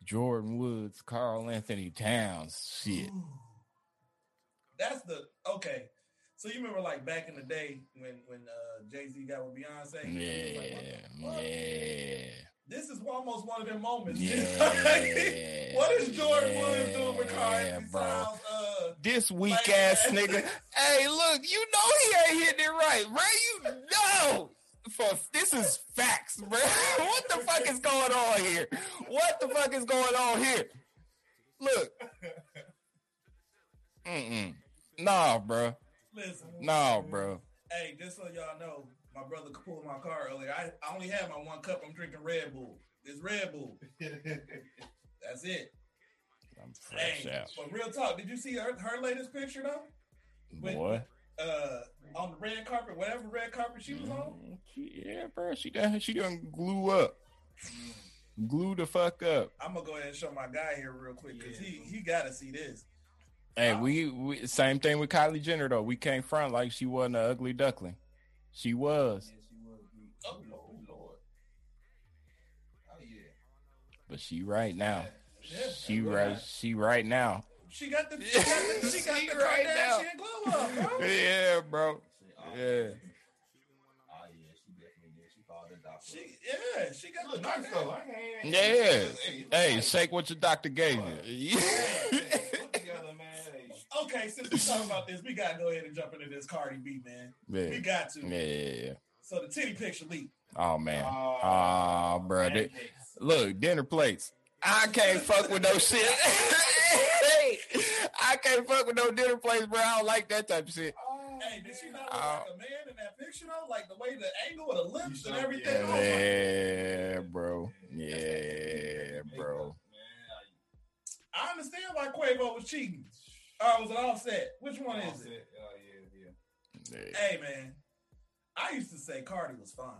Jordyn Woods, Karl-Anthony Towns shit?
That's the okay. So you remember like back in the day when when uh, Jay Z got with Beyonce? It was like, what the
Yeah,
fuck?
yeah.
This is almost one of them moments.
Yeah.
what is Jordan Williams doing with Karl
Yeah?
Uh,
This weak
Like-
ass nigga. Hey, look, you know he ain't hitting it right, right? You know. For this is facts, bro. what the fuck is going on here? What the fuck is going on here? Look. Mm-mm. Nah, bro.
listen,
Nah, bro.
Hey, just so y'all know, my brother pulled my car earlier. I, I only have my one cup. I'm drinking Red Bull. It's Red Bull. That's it.
I'm fresh
Hey,
out.
but real talk, did you see her, her latest picture though? Wait.
Boy.
Uh, on the red carpet, whatever red carpet she was on.
Mm, Yeah, bro. She done she done glue up. Glue the fuck up.
I'm gonna go ahead and show my guy here real quick because he he gotta see this.
Hey, we, we same thing with Kylie Jenner though. We came front like she wasn't an ugly duckling. She was,
Oh Lord, Lord. Oh yeah.
but she right now.
Yeah,
She right. She right now.
She got the she got the, she got the
right now.
Kardashian glow up, bro.
Yeah, bro.
Oh,
Yeah.
Oh yeah, she definitely did. She called the doctor.
Yeah, she got
look
the
nice
Kardashian.
though. I can't.
Yeah. Hey, shake what your doctor gave you.
Put together, man. Hey.
Okay, since we're talking about this, we gotta go ahead and jump into this Cardi B, man. We got to.
Yeah.
So the titty picture leaked.
Oh man.
Oh,
Oh, bro. They- Look, dinner plates. I can't fuck with no shit. I can't fuck with no dinner plates, bro. I don't like that type of shit.
Oh, Hey, did she not look
Oh. Ah.
like a man in that picture though? Like the way the angle of the lips and everything.
yeah.
Oh, my-
Yeah, bro. Yeah, bro.
Man,
I understand why Quavo was cheating. Oh, or was it Offset? Which one
I-
is it?
Oh yeah, yeah.
Yeah.
Hey man, I used to say Cardi was fine.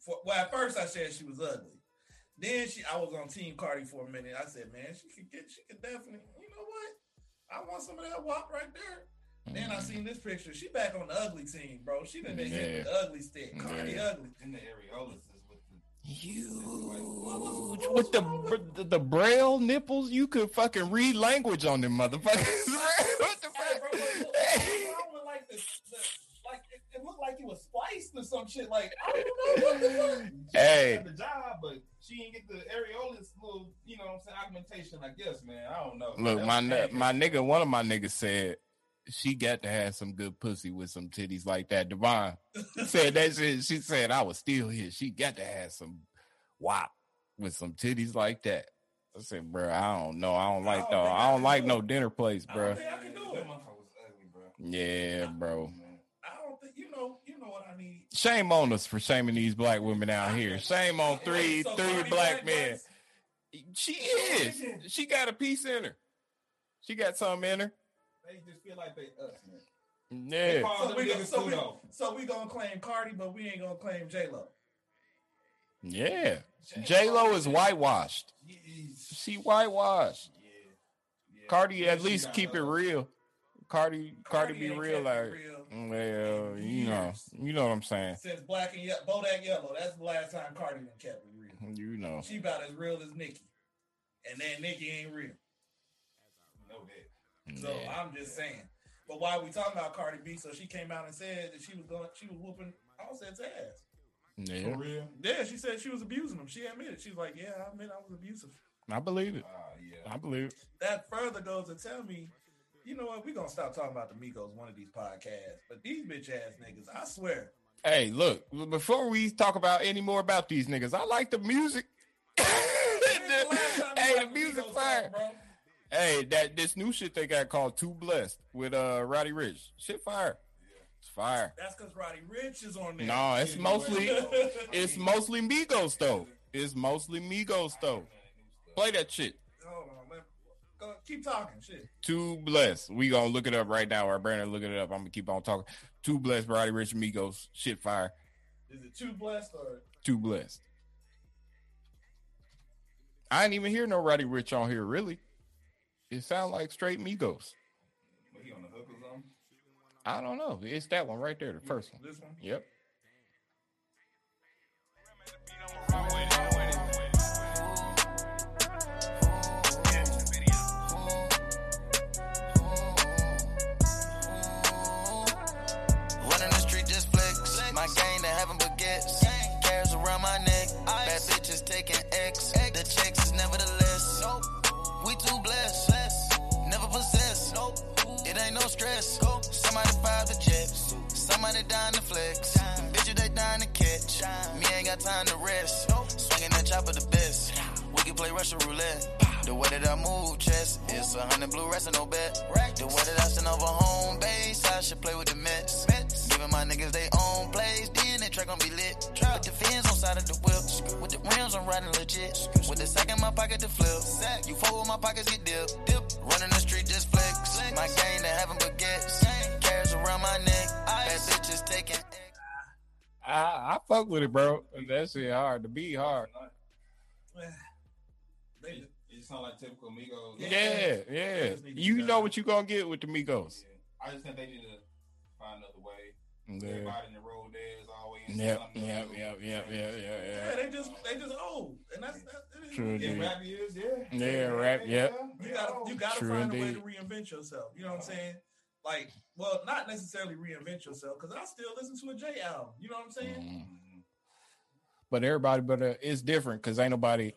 For, well, at first I said she was ugly. Then she, I was on Team Cardi for a minute. I said, man, she could get, she could definitely. You know what? I want some of that walk right there. Then I mm-hmm. seen this picture. She back on the ugly team, bro. She done been hit the ugly stick. Cardi
Yeah.
ugly.
In the areolas is with the
Huge with the the, the braille nipples. You could fucking read language on them motherfuckers. what the
Hey, bro,
fuck?
look, look, I don't look like the, the like it, it looked like it was spliced or some shit. Like I don't know what the fuck.
She
Hey.
the job, but she didn't get the areolas little, you know what I'm saying, augmentation, I guess, man. I don't know.
Look, my my nigga, one of my niggas said she got to have some good pussy with some titties like that. Devon said that shit. She said I was still here. She got to have some wop with some titties like that. I said, bro, I don't know. I don't like
I
though.
don't think
I
I
don't
can
like
do
no
it.
dinner place,
I
bro.
don't think I can do it.
motherfucker was ugly, bro.
Yeah, bro.
I don't think you know. You know what I mean.
Shame on us for shaming these black women out here. Shame on three
So
three
Cardi
black men.
butts?
She is. She got a piece in her. She got something in her.
They just feel like they us, man.
Yeah.
So we, gonna, so, we, so we gonna claim Cardi, but we ain't gonna claim J Lo.
Yeah. J Lo is whitewashed.
Yeah,
She whitewashed.
yeah, yeah.
Cardi
Yeah,
at least keep it real. Cardi Cardi be real like
it real
well, you know, you know what I'm saying.
since Black and Ye- Bodak Yellow. That's the last time Cardi done kept it real.
You know.
She about as real as Nicki, and then Nicki ain't real.
Know that.
So
Yeah.
I'm just saying. But why are we talking about Cardi B? So she came out and said that she was going, she was whooping Offset's ass.
Yeah.
For real?
Yeah, she said she was abusing him. She admitted. She was like, "Yeah, I admit I was abusive."
I believe it.
Ah, yeah.
I believe it.
That further goes to tell me, you know what? We're gonna stop talking about the Migos one of these podcasts. But these bitch ass niggas, I swear,
Hey, look, before we talk about any more about these niggas, I like the music.
When's the last time you
hey, the
liked
music
Migos
fire.
song, bro?
Hey, that this new shit they got called Too Blessed with uh Roddy Ricch. Shit fire. It's fire.
That's because Roddy Ricch is on there.
No, it's
Yeah,
mostly it's mostly Migos though. It's mostly Migos though. Play that shit.
Hold on, let, go, keep talking. Shit.
Too blessed. We gonna look it up right now. Or Brandon look it up. I'm gonna keep on talking. Too blessed, Roddy Ricch Migos. Shit fire.
Is it too blessed or?
Too blessed. I ain't even hear no Roddy Ricch on here, really. It sounds like straight Migos.
But he on the hook or something?
I don't know. It's that one right there, the first one.
This one.
Yep.
Running the street just flex. My gang to heaven baguettes. Cares around my neck. Bad bitches taking X. The checks is nevertheless. We too blessed. Ain't no stress. Somebody fire the jets. Somebody dying to flex. Bitches they dying to catch. Me ain't got time to rest. Swinging that chopper the best. We can play Russian roulette. The way that I move, chess, it's a hundred blue rest and no bet. The way that I send over home base, I should play with the Mets. Giving my niggas they own plays, then they track gon' be lit. With the fins on side of the whip, with the rims I'm riding legit. With the sack in my pocket to flip. You fuck with my pockets get dip. dip. Running the street just flex. My gang they having baguettes. Cares around my neck. Bad bitches taking.
I, I fuck with it, bro. That shit hard. The beat hard.
They,
It, it sound like typical Migos.
Yeah, yeah.
Just need to
You know what you gonna get with the Migos.
Yeah. I just think they need to find another way.
Yeah.
Everybody in the road there is always
Yep,
something
yep,
do.
yep, yep, yep,
yeah, they just they just old, and that's that. it is
True
what it is.
Yeah, rap is, yeah.
Yeah, rap, yep.
You gotta you gotta find a way to reinvent yourself. You know what I'm saying? Like, well, not necessarily reinvent yourself, because I still listen to a J album. You know what I'm saying?
Mhm. But everybody, but uh, it's different because ain't nobody.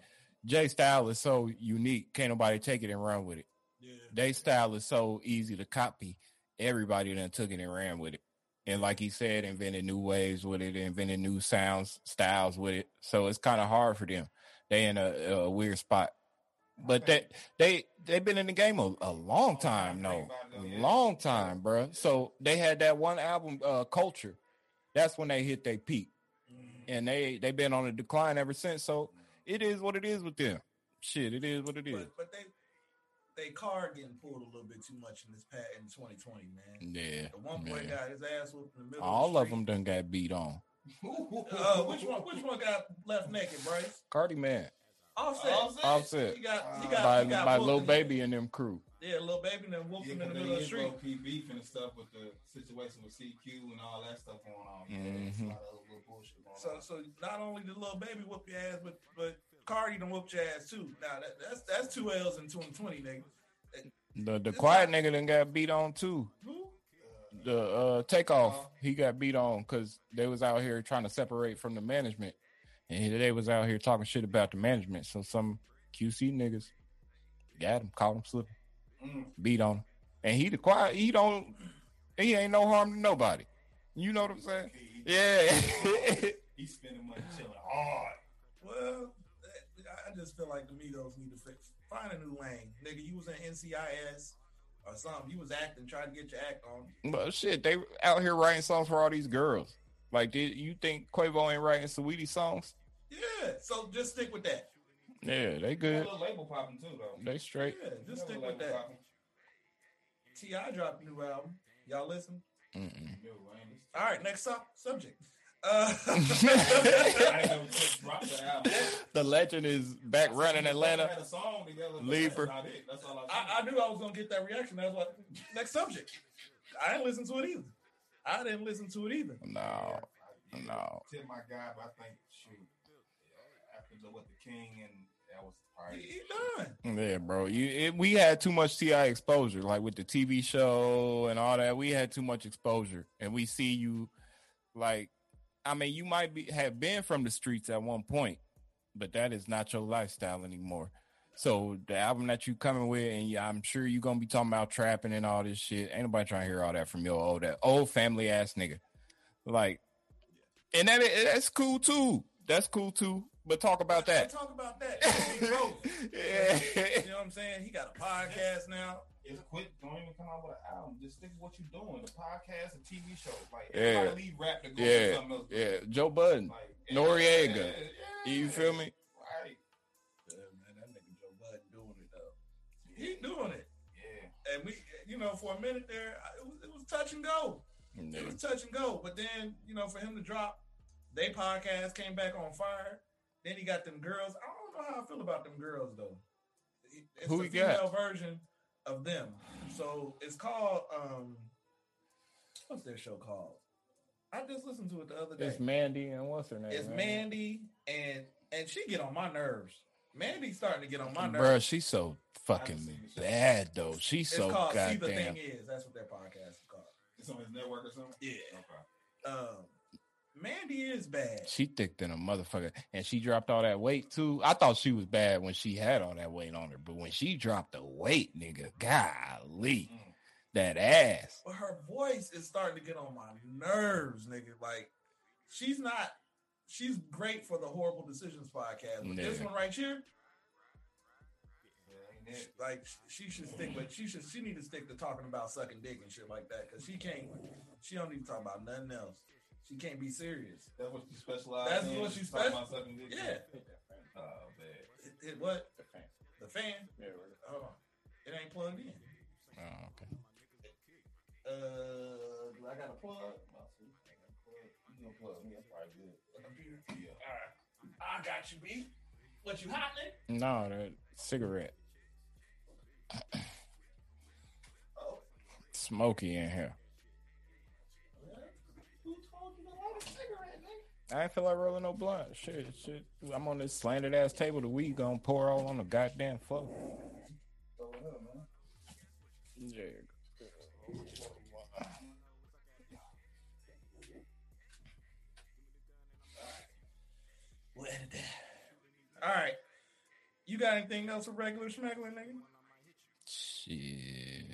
J style is so unique. Can't nobody take it and run with it.
Yeah.
They style is so easy to copy. Everybody then took it and ran with it. And like he said, invented new ways with it, invented new sounds, styles with it. So it's kind of hard for them. They in a, a weird spot. But they they they've been in the game a, a long time, no, long time, bro. So they had that one album, uh, Culture. That's when they hit their peak, and they they've been on a decline ever since. So it is what it is with them. Shit, it is what it is.
But, but they they card getting pulled a little bit too much in this pat in 2020, man.
Yeah.
The one boy
yeah.
got his ass whooped in the middle.
All
of,
of them done got beat on.
Uh, which one? Which one got left naked, Bryce?
Cardi man.
Offset.
Offset?
Offset.
He got. He got.
By,
he got
by
whooped
Lil
in-
Baby and them crew.
Yeah, little baby, and then whooped
Yeah,
him in the
because
middle of the
they
street.
low key beefing and stuff with the situation with CQ and all that stuff going on. Yeah, it's a
Mhm.
lot of little bullshit going
So,
on.
so not only did little baby whoop your ass, but but Cardi done whooped your ass too. Now that, that's that's two L's in 2020, nigga.
The the
It's
quiet
not-
nigga then got beat on too.
Who?
The uh takeoff, he got beat on because they was out here trying to separate from the management, and they was out here talking shit about the management. So some QC niggas got him, caught him slipping,
Mm.
beat on him, and he the quiet. He don't. He ain't no harm to nobody. You know what I'm saying?
He-
Yeah.
He's spending money chilling hard.
Well, just feel like the Migos need to fix, find a new lane, nigga. You was in NCIS or something. You was acting, trying to get your act on.
but shit, they out here writing songs for all these girls. Like, did you think Quavo ain't writing Saweetie songs?
Yeah, so just stick with that.
Yeah, they
Got a
good.
little label popping too, though.
They straight.
Yeah, just stick with that.
popping.
Ti dropped a new album. Y'all listen.
Mm-mm.
Yo, I ain't listen.
All right, next up, subject. Uh,
I ain't never just dropped the
legend is back running Atlanta.
had a song together, but
Libra.
That's not it. That's all I,
I, I knew I was gonna get that reaction. That's why. Next subject. I didn't listen to it either. I didn't listen to it either.
No, no.
Tip my guy, but I think shoot after the with the king and that was
He, he done.
Yeah, bro. You it, we had too much Ti exposure, like with the TV show and all that. We had too much exposure, and we see you like. I mean, you might be have been from the streets at one point, but that is not your lifestyle anymore. So the album that you coming with, and yeah, I'm sure you're gonna be talking about trapping and all this shit. Ain't nobody trying to hear all that from your old that old family ass nigga. Like, and that that's cool too. That's cool too. But talk about that.
Talk about that.
Yeah.
You know what I'm saying? He got a podcast now.
it's quit. Don't even come out with an album. Just stick with what you're doing. The podcast and TV show. Like
Yeah.
everybody leave rap to go do
Yeah,
something else.
yeah. Joe Budden,
Like,
Noriega.
yeah, yeah.
you feel me?
Right.
Yeah, man, that nigga Joe Budden doing it though. He doing it,
Yeah.
and we, you know, for a minute there, it was, it was touch and go.
Yeah.
It was touch and go. But then, you know, for him to drop, they podcast came back on fire. Then he got them girls. I don't know how I feel about them girls though. It's
Who
the
he got?
female version of them. So it's called um, what's their show called? I just listened to it the other day.
It's Mandy and what's her name?
It's
man?
Mandy, and and she get on my nerves. Mandy's starting to get on my
Bruh,
nerves.
she's so fucking
seen the show.
bad though. She's
It's
so
called See the
goddamn.
Thing Is. That's what their podcast is called.
It's on his network or something.
Yeah.
Okay.
Um, Mandy is bad.
She thick than a motherfucker, and she dropped all that weight too. I thought she was bad when she had all that weight on her, but when she dropped the weight, nigga, golly,
Mm.
That ass.
But her voice is starting to get on my nerves, nigga. Like, she's not. She's great for the horrible decisions podcast, but this one right here,
Yeah,
like, she should stick with. She should. She need to stick to talking about sucking dick and shit like that, because she can't. She don't need to talk about nothing else. She can't be serious.
That's what she specialize
That's
in?
what she
Talk
spec-
about sucking dick?
Yeah.
Oh, man.
It, it what?
The fan.
The fan? Got
you,
B. What you hot, nigga?
No, that cigarette.
Oh,
Smoky in here.
who told you to light a cigarette, nigga?
I ain't feel like rolling no blunt. Shit, shit. I'm on this slanted ass table. The weed gonna pour all on the goddamn floor.
Throw it man.
Yeah.
All right. You got anything else for regular schmeggler, nigga?
Shit.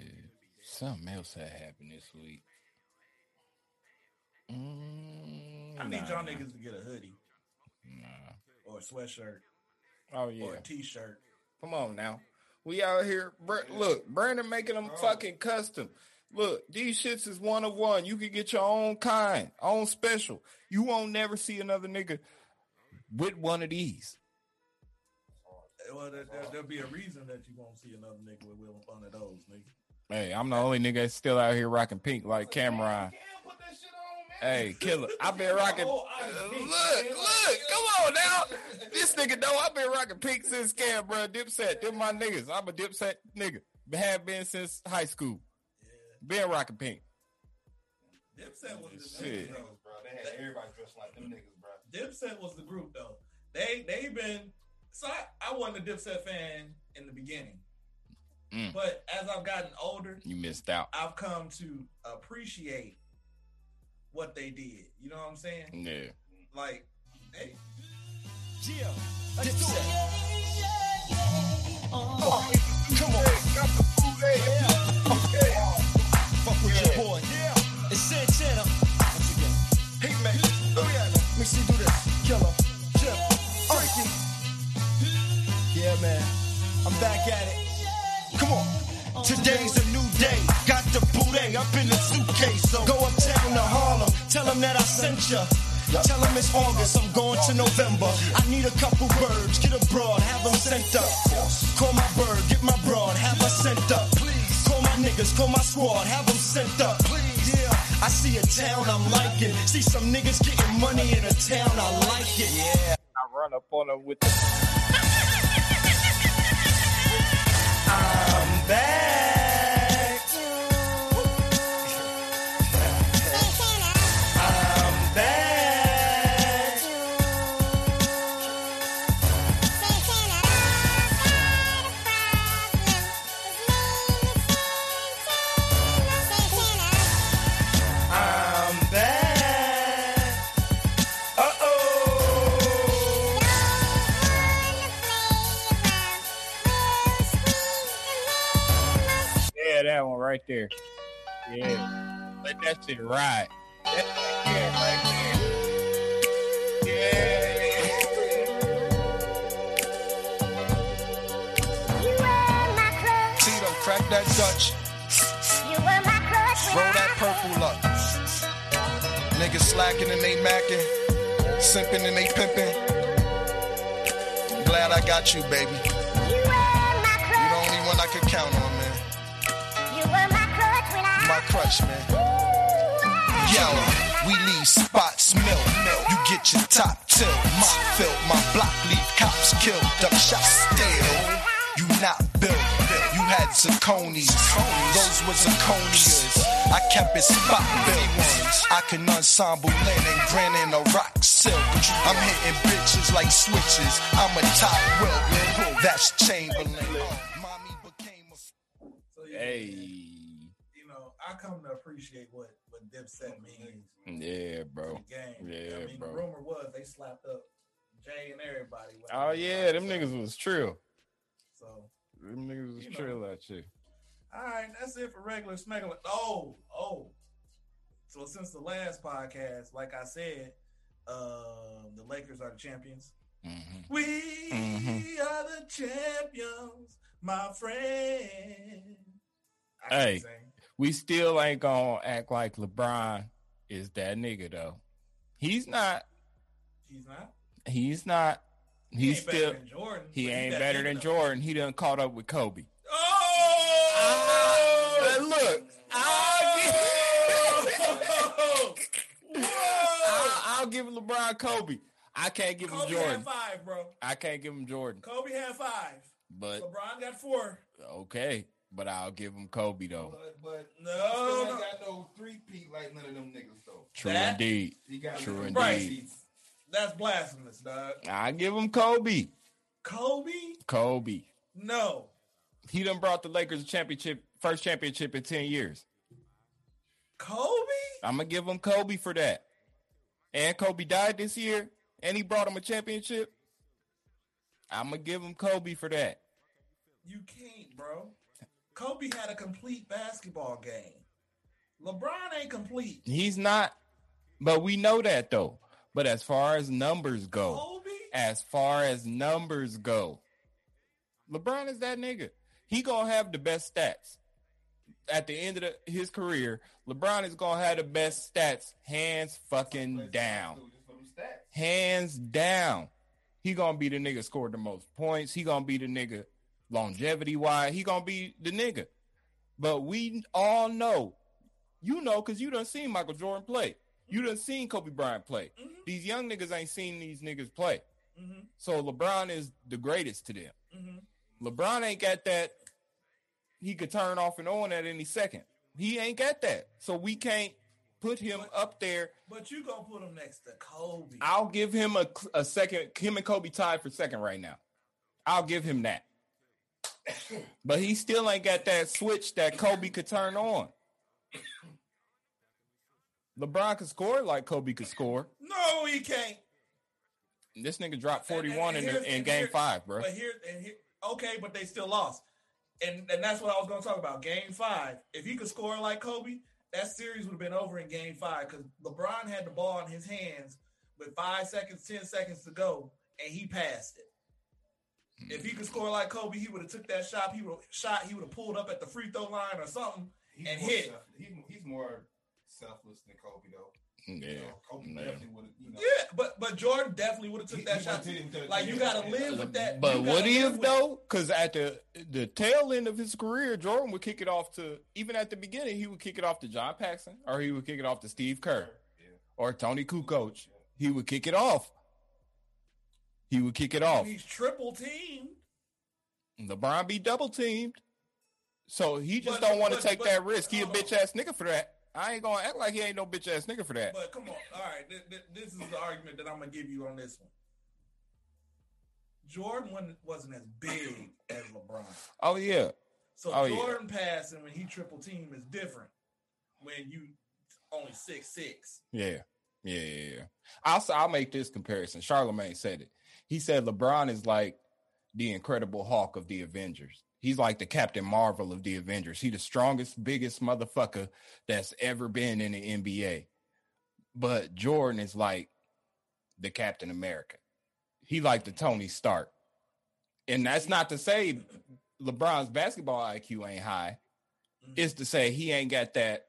Something else had happened this week. Mm,
I need
nah,
y'all niggas to get a hoodie
Nah.
or a sweatshirt
Oh yeah.
or a t-shirt.
Come on now. We out here. Br- Look, Brandon making them fucking custom. Look, these shits is one of one. You can get your own kind, own special. You won't never see another nigga with one of these.
Well, there, there, there'll be a reason that you won't see another nigga with Will one of those, nigga.
Hey, I'm the only nigga that's still out here rocking pink like Cam'ron.
Can't put that shit on, man.
Hey, killer. I've been rocking. Look, look, come on now. This nigga know I've been rocking pink since Cam, bro. Dipset, them my niggas. I'm a Dipset nigga. Have been since high school. Been rocking pink.
Dipset was the
Shit.
niggas.
Bro, they had everybody dressed like them niggas, bro.
Dipset was the group though. They they been so I, I wasn't a Dipset fan in the beginning.
Mm.
But as I've gotten older,
You missed out.
I've come to appreciate what they did. You know what I'm saying?
Yeah.
Like, hey,
Come on. Fuck with your boy. It's Santana. Once again. Hey, man. Oh, yeah. Let me see do this. Killer. Man. I'm back at it. Come on. Today's a new day. Got the booty up in the suitcase. So go uptown to Harlem. Tell them that I sent ya. Tell them it's August, I'm going to November. I need a couple birds, get a broad, have them sent up. Call my bird, get my broad, have her sent up. Please. Call my niggas, call my squad, have them sent up. Please. Yeah, I see a town I'm liking. See some niggas getting money in a town, I like it. Yeah.
I run up on him with the
I'm back.
Right there. Yeah. Let that shit ride. That yeah, right there. Yeah.
Tito, crack that Dutch. Roll that purple up. Niggas slacking and they macking. Simping and they pimping. Glad I got you, baby. You're the only one I could count on, man. My crutch, man. Yo, we leave spots milk. You get your top tilt. My fill, my block leave cops killed. Duck shot still. You not built. You had zirconies. Those were zirconias. I kept it spot built. I can ensemble linen and grin in a rock silk. I'm hitting bitches like switches. I'm a top will. That's Chamberlain.
Hey.
You I come to appreciate what what Dipset means
Yeah, bro.
game.
Yeah,
I mean,
bro.
the rumor was they slapped up Jay and everybody.
Oh yeah, them
so-
niggas was trill.
So,
Them niggas was
You know.
trill that shit.
all right, that's it for regular smeggler. Oh, oh. So since the last podcast, like I said, um, the Lakers are the champions.
Mhm.
We
Mhm.
are the champions, my friend. I
Hey. We still ain't gonna act like LeBron is that nigga though. He's not.
He's not.
He's not.
He
He's
ain't better
still.
than Jordan.
He ain't better than
though.
Jordan. He done caught up with Kobe.
Oh!
Hey, look, oh! I'll give, I'll, I'll give LeBron Kobe. I can't give him Jordan.
had five, bro.
I can't give him Jordan.
Kobe had five.
But
LeBron got four.
okay, but I'll give him Kobe though.
But, but
No,
still
no.
ain't got no three peat like none of them niggas though.
True
That-
indeed.
He got
True indeed.
Right. That's blasphemous, dog.
I give him Kobe.
Kobe?
Kobe.
No.
He done brought the Lakers a championship, first championship in ten years.
Kobe?
I'm gonna give him Kobe for that. And Kobe died this year, and he brought him a championship. I'm gonna give him Kobe for that.
You can't, bro. Kobe had a complete basketball game. LeBron ain't complete.
He's not, but we know that though. But as far as numbers go,
Kobe?
as far as numbers go, LeBron is that nigga. He gonna have the best stats at the end of the, his career. LeBron is gonna have the best stats, hands fucking down,
Just for them stats.
hands down. He gonna be the nigga scored the most points. He gonna be the nigga longevity wise. He gonna be the nigga. But we all know, you know, because you done seen Michael Jordan play. You done seen Kobe Bryant play.
Mm-hmm.
These young niggas ain't seen these niggas play.
Mhm.
So LeBron is the greatest to them.
Mhm.
LeBron ain't got that. He could turn off and on at any second. He ain't got that. So we can't put him up there.
But you gonna put him next to Kobe.
I'll give him a, a second. Him and Kobe tied for second right now. I'll give him that. But he still ain't got that switch that Kobe could turn on. LeBron could score like Kobe could score.
no, he can't.
This nigga dropped 41 in,
here's-
the, in
and
game
here-
five, bro.
But here and here, okay, but they still lost, and and that's what I was gonna talk about. Game five, if he could score like Kobe, that series would have been over in Game five because LeBron had the ball in his hands with five seconds, ten seconds to go, and he passed it. If he could score like Kobe, he would have took that shot. He would shot. He would have pulled up at the free throw line or something
He's
and hit.
self- he, he's more selfless than Kobe though. You
Yeah.
know, Kobe
Yeah.
definitely would have. You know,
Yeah, but but Jordan definitely would have took
He-
that
he
shot. too. Like you got to live with that.
But
what
would
gotta
he have though? Because at the the tail end of his career, Jordan would kick it off to even at the beginning, he would kick it off to John Paxson, or he would kick it off to Steve Kerr, or Toni Kukoc. He would kick it off. He would kick it off.
He's triple teamed.
LeBron be double teamed, so he just
But-
don't want to take
but-
that risk. He a bitch ass nigga for that. I ain't gonna act like he ain't no bitch ass nigga for that.
But come on, all right. Th- th- this is the argument that I'm gonna give you on this one. Jordan wasn't, as big as LeBron,
Oh yeah,
so
Oh, yeah.
Jordan passing when he triple team is different. When you only six six,
Yeah, yeah, yeah. yeah. I'll I'll make this comparison. Charlemagne said it. He said LeBron is like the Incredible Hulk of the Avengers. He's like the Captain Marvel of the Avengers. He's the strongest, biggest motherfucker that's ever been in the NBA. But Jordan is like the Captain America. He like the Tony Stark. And that's not to say LeBron's basketball IQ ain't high. Mm-hmm. It's to say he ain't got that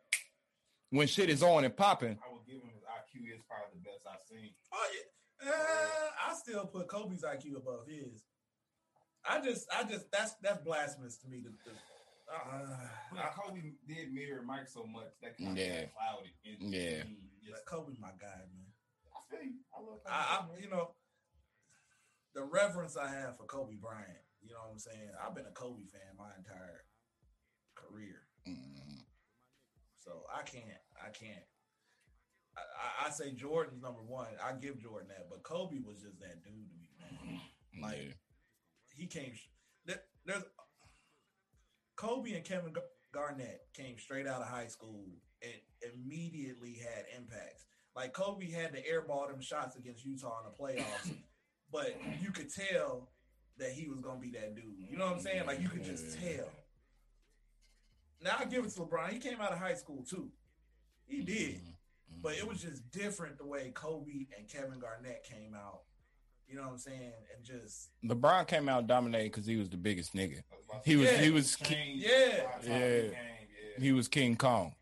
when shit is on and popping.
I would give him his IQ is probably the best I've seen.
oh yeah, uh, I still put Kobe's IQ above his. I just, I just, that's that's blasphemous to me. To, to, uh,
But Kobe did mirror Mike so much that kind of
Yeah.
got clouded. in-
Yeah.
in just-
Kobe's my guy, man.
I feel you. I love Kobe.
I, I, you know, the reverence I have for Kobe Bryant. You know what I'm saying? I've been a Kobe fan my entire career,
Mm,
so I can't, I can't. I, I, say Jordan's number one. I give Jordan that, but Kobe was just that dude to me, man. Like
yeah.
he came. There's Kobe and Kevin Garnett came straight out of high school and immediately had impacts. Like Kobe had to airball them shots against Utah in the playoffs, but you could tell that he was gonna be that dude. You know what I'm saying? Like you could just tell. Now I give it to LeBron. He came out of high school too. He did, but it was just different the way Kobe and Kevin Garnett came out. You know what I'm saying? And just
LeBron came out dominating because he was the biggest nigga. He was
Yeah.
he was ki-
Change
Yeah.
by the time
Yeah.
he yeah.
he was King Kong.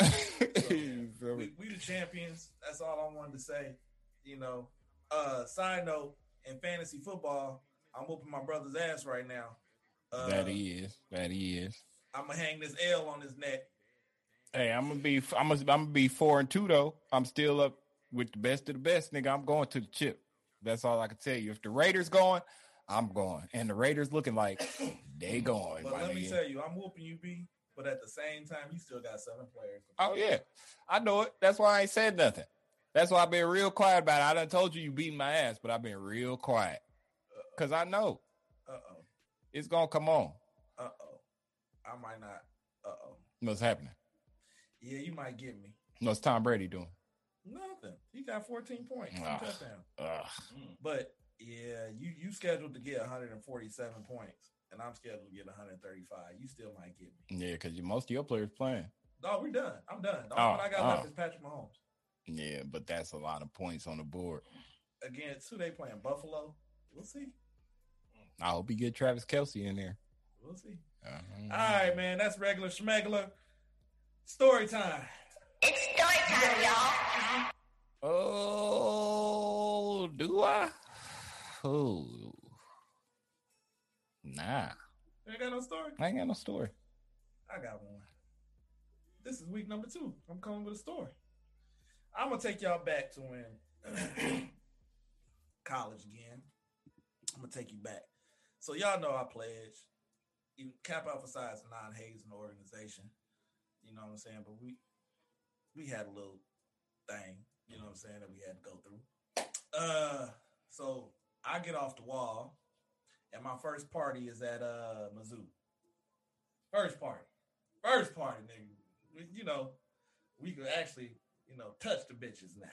Yeah.
Feel me?
we, we the champions. That's all I wanted to say. You know. Uh side note, in fantasy football, I'm whooping my brother's ass right now. Uh,
that he is. That he is.
I'm gonna hang this L on his neck.
Hey, I'm gonna be I'm gonna, I'm gonna be four and two though. I'm still up with the best of the best, nigga. I'm going to the chip. That's all I can tell you. If the Raiders going, I'm going, and the Raiders looking like they going.
But let me
nigga.
tell you, I'm whooping you, B. But at the same time, you still got seven players.
Oh yeah, I know it. That's why I ain't said nothing. That's why I've been real quiet about it. I done told you you beating my ass, but I've been real quiet because I know
Uh oh.
it's gonna come on.
Uh oh. I might not. Uh oh.
What's happening?
Yeah, you might get me.
What's Tom Brady doing?
Nothing. He got 14 points, two
Ah.
touchdowns.
Ugh.
But yeah, you you scheduled to get 147 points, and I'm scheduled to get 135. You still might get me.
Yeah, because most of your players playing.
No, we're done. I'm done. The
Oh,
only one I got left
oh.
is Patrick Mahomes.
Yeah, but that's a lot of points on the board.
Against who they playing? Buffalo. We'll see.
I hope you get Travis Kelce in there.
We'll see.
Uh-huh.
All right, man. That's regular schmegler. Story time.
It's story time, y'all.
Oh, do I? Oh, Nah,
You ain't got no story?
I ain't got no story.
I got one. This is week number two. I'm coming with a story. I'm gonna take y'all back to when college again. I'm gonna take you back. So y'all know I pledge. You Kappa Alpha Psi is a non-hazing organization. You know what I'm saying? But we we had a little thing, you know what I'm saying, that we had to go through. Uh so I get off the wall and my first party is at uh Mizzou. First party. First party, nigga. You know, we could actually, you know, touch the bitches now.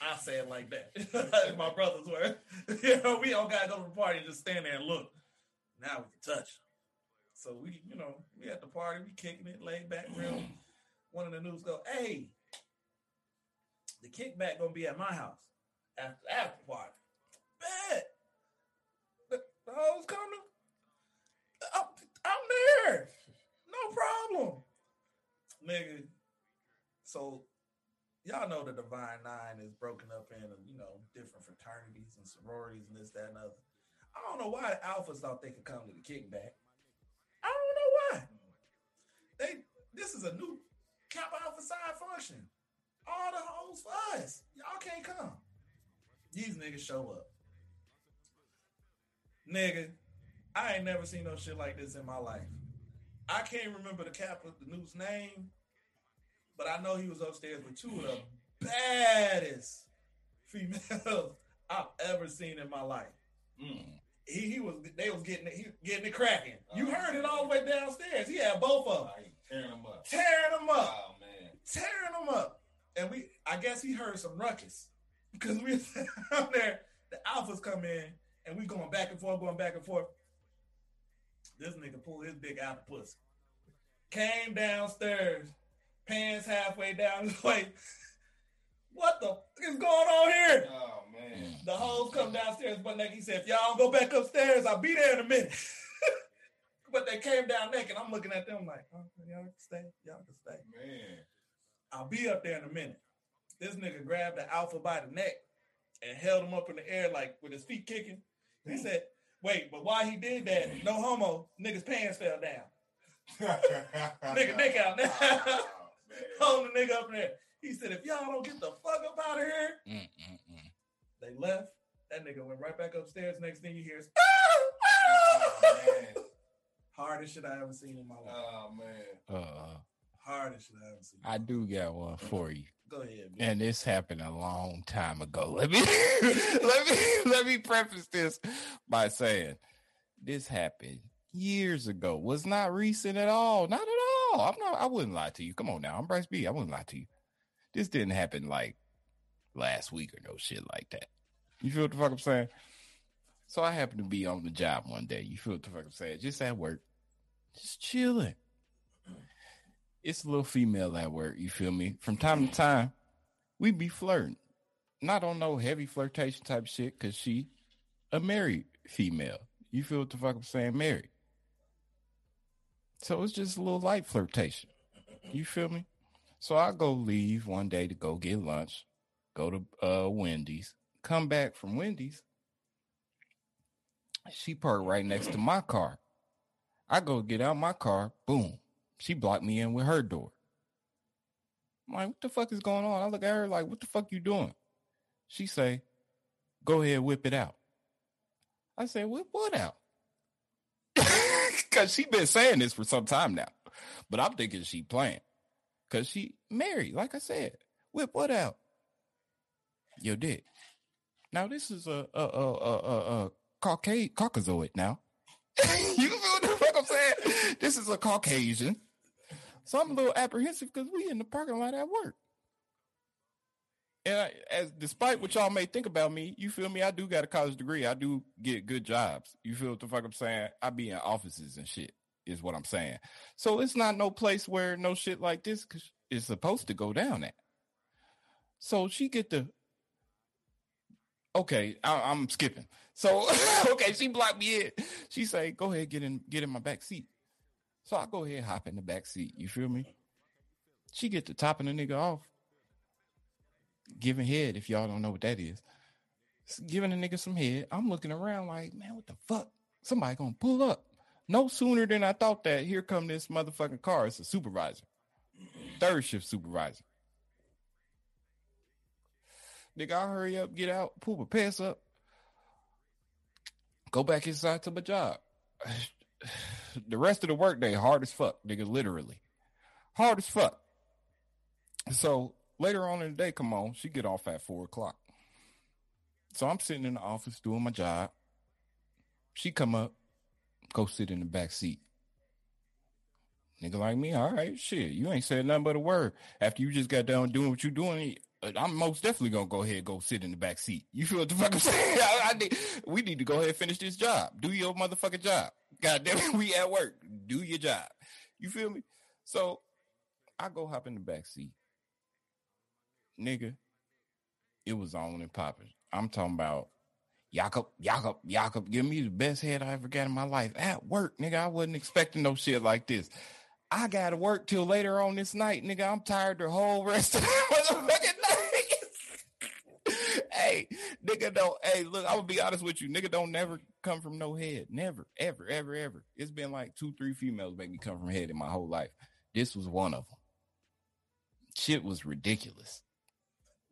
I say it like that. My brothers were. you know, we don't gotta go to the party and just stand there and look. Now we can touch. So we, you know, we at the party, we kicking it, laid back, real. One of the news go, hey, the kickback gonna be at my house after after party. Bet. The, the hoes coming. I'm, I'm there. No problem. Nigga. So y'all know the Divine Nine is broken up into, you know, different fraternities and sororities and this, that, and other. I don't know why the alphas thought they could come to the kickback. I don't know why. They this is a new Kappa Alpha Psi function. All the hoes for us. Y'all can't come. These niggas show up. Nigga, I ain't never seen no shit like this in my life. I can't remember the cap Kappa, the news name, but I know he was upstairs with two of the baddest females I've ever seen in my life. Mm. He, he was they was getting it, he getting it cracking. You heard it all the way downstairs. He had both of them.
Tearing them up.
Tearing them up.
Oh man.
Tearing them up. And we I guess he heard some ruckus. Because we down there, the alphas come in and we going back and forth, going back and forth. This nigga pulled his big apple pussy. Came downstairs, pants halfway down his way. What the fuck is going on here?
Oh man.
The hoes come downstairs, but naked. He said, if y'all don't go back upstairs, I'll be there in a minute. but they came down naked. I'm looking at them like, oh, y'all can stay. Y'all can stay.
Man.
I'll be up there in a minute. This nigga grabbed the alpha by the neck and held him up in the air like with his feet kicking. He said, wait, but why he did that, no homo, nigga's pants fell down. nigga dick out now. Holding the nigga up there. He said, if y'all don't get the fuck up out of here,
Mm-mm-mm.
they left. That nigga went right back upstairs. Next thing you hear is
Oh,
hardest shit I ever seen in my life.
Oh man.
Uh,
Hardest shit I ever seen.
I do got one for you.
Go ahead, man.
And this happened a long time ago. Let me let me let me preface this by saying this happened years ago. Was not recent at all. Not at all. I'm not I wouldn't lie to you. Come on now. I'm Bryce B. I wouldn't lie to you. This didn't happen like last week or no shit like that. You feel what the fuck I'm saying? So I happened to be on the job one day. You feel what the fuck I'm saying? Just at work. Just chilling. It's a little female at work, you feel me? From time to time, we be flirting. Not on no heavy flirtation type shit, cause she a married female. You feel what the fuck I'm saying? Married. So it's just a little light flirtation. You feel me? So I go leave one day to go get lunch, go to uh Wendy's, come back from Wendy's. She parked right next to my car. I go get out my car, boom. She blocked me in with her door. I'm like, what the fuck is going on? I look at her like, what the fuck you doing? She say, go ahead, whip it out. I say, whip what out? Cause she been saying this for some time now. But I'm thinking she playing. Cause she married, like I said. Whip what out? Your dick. Now this is a a a a a, a Caucasoid now. you feel what the fuck I'm saying? This is a Caucasian. So I'm a little apprehensive because we in the parking lot at work. And I, as despite what y'all may think about me, you feel me? I do got a college degree. I do get good jobs. You feel what the fuck I'm saying? I be in offices and shit is what I'm saying. So it's not no place where no shit like this is supposed to go down at. So she get the okay. I, I'm skipping. So okay, she blocked me in. She say, "Go ahead, get in, get in my back seat." So I go ahead, hop in the back seat. You feel me? She get the topping the nigga off, giving head. If y'all don't know what that is, giving a nigga some head. I'm looking around like, man, what the fuck? Somebody gonna pull up. No sooner than I thought that here come this motherfucking car. It's a supervisor. Third shift supervisor. Nigga, I hurry up, get out, pull my pants up, go back inside to my job. the rest of the workday hard as fuck, nigga, literally. Hard as fuck. So later on in the day, come on, she get off at four o'clock. So I'm sitting in the office doing my job. She come up, go sit in the back seat. Nigga like me, all right, shit. You ain't said nothing but a word. After you just got done doing what you doing, uh, I'm most definitely gonna go ahead and go sit in the back seat. You feel what the fuck I'm saying? I, I need, we need to go ahead and finish this job. Do your motherfucking job. God damn it, we at work. Do your job. You feel me? So I go hop in the back seat. Nigga, it was on and popping. I'm talking about Jakob, Jakob, Jakob, give me the best head I ever got in my life at work, nigga. I wasn't expecting no shit like this. I gotta work till later on this night, nigga. I'm tired the whole rest of the motherfucking night. hey, nigga, don't. Hey, look, I'm gonna be honest with you, nigga. Don't never come from no head, never, ever, ever, ever. It's been like two, three females make me come from head in my whole life. This was one of them. Shit was ridiculous.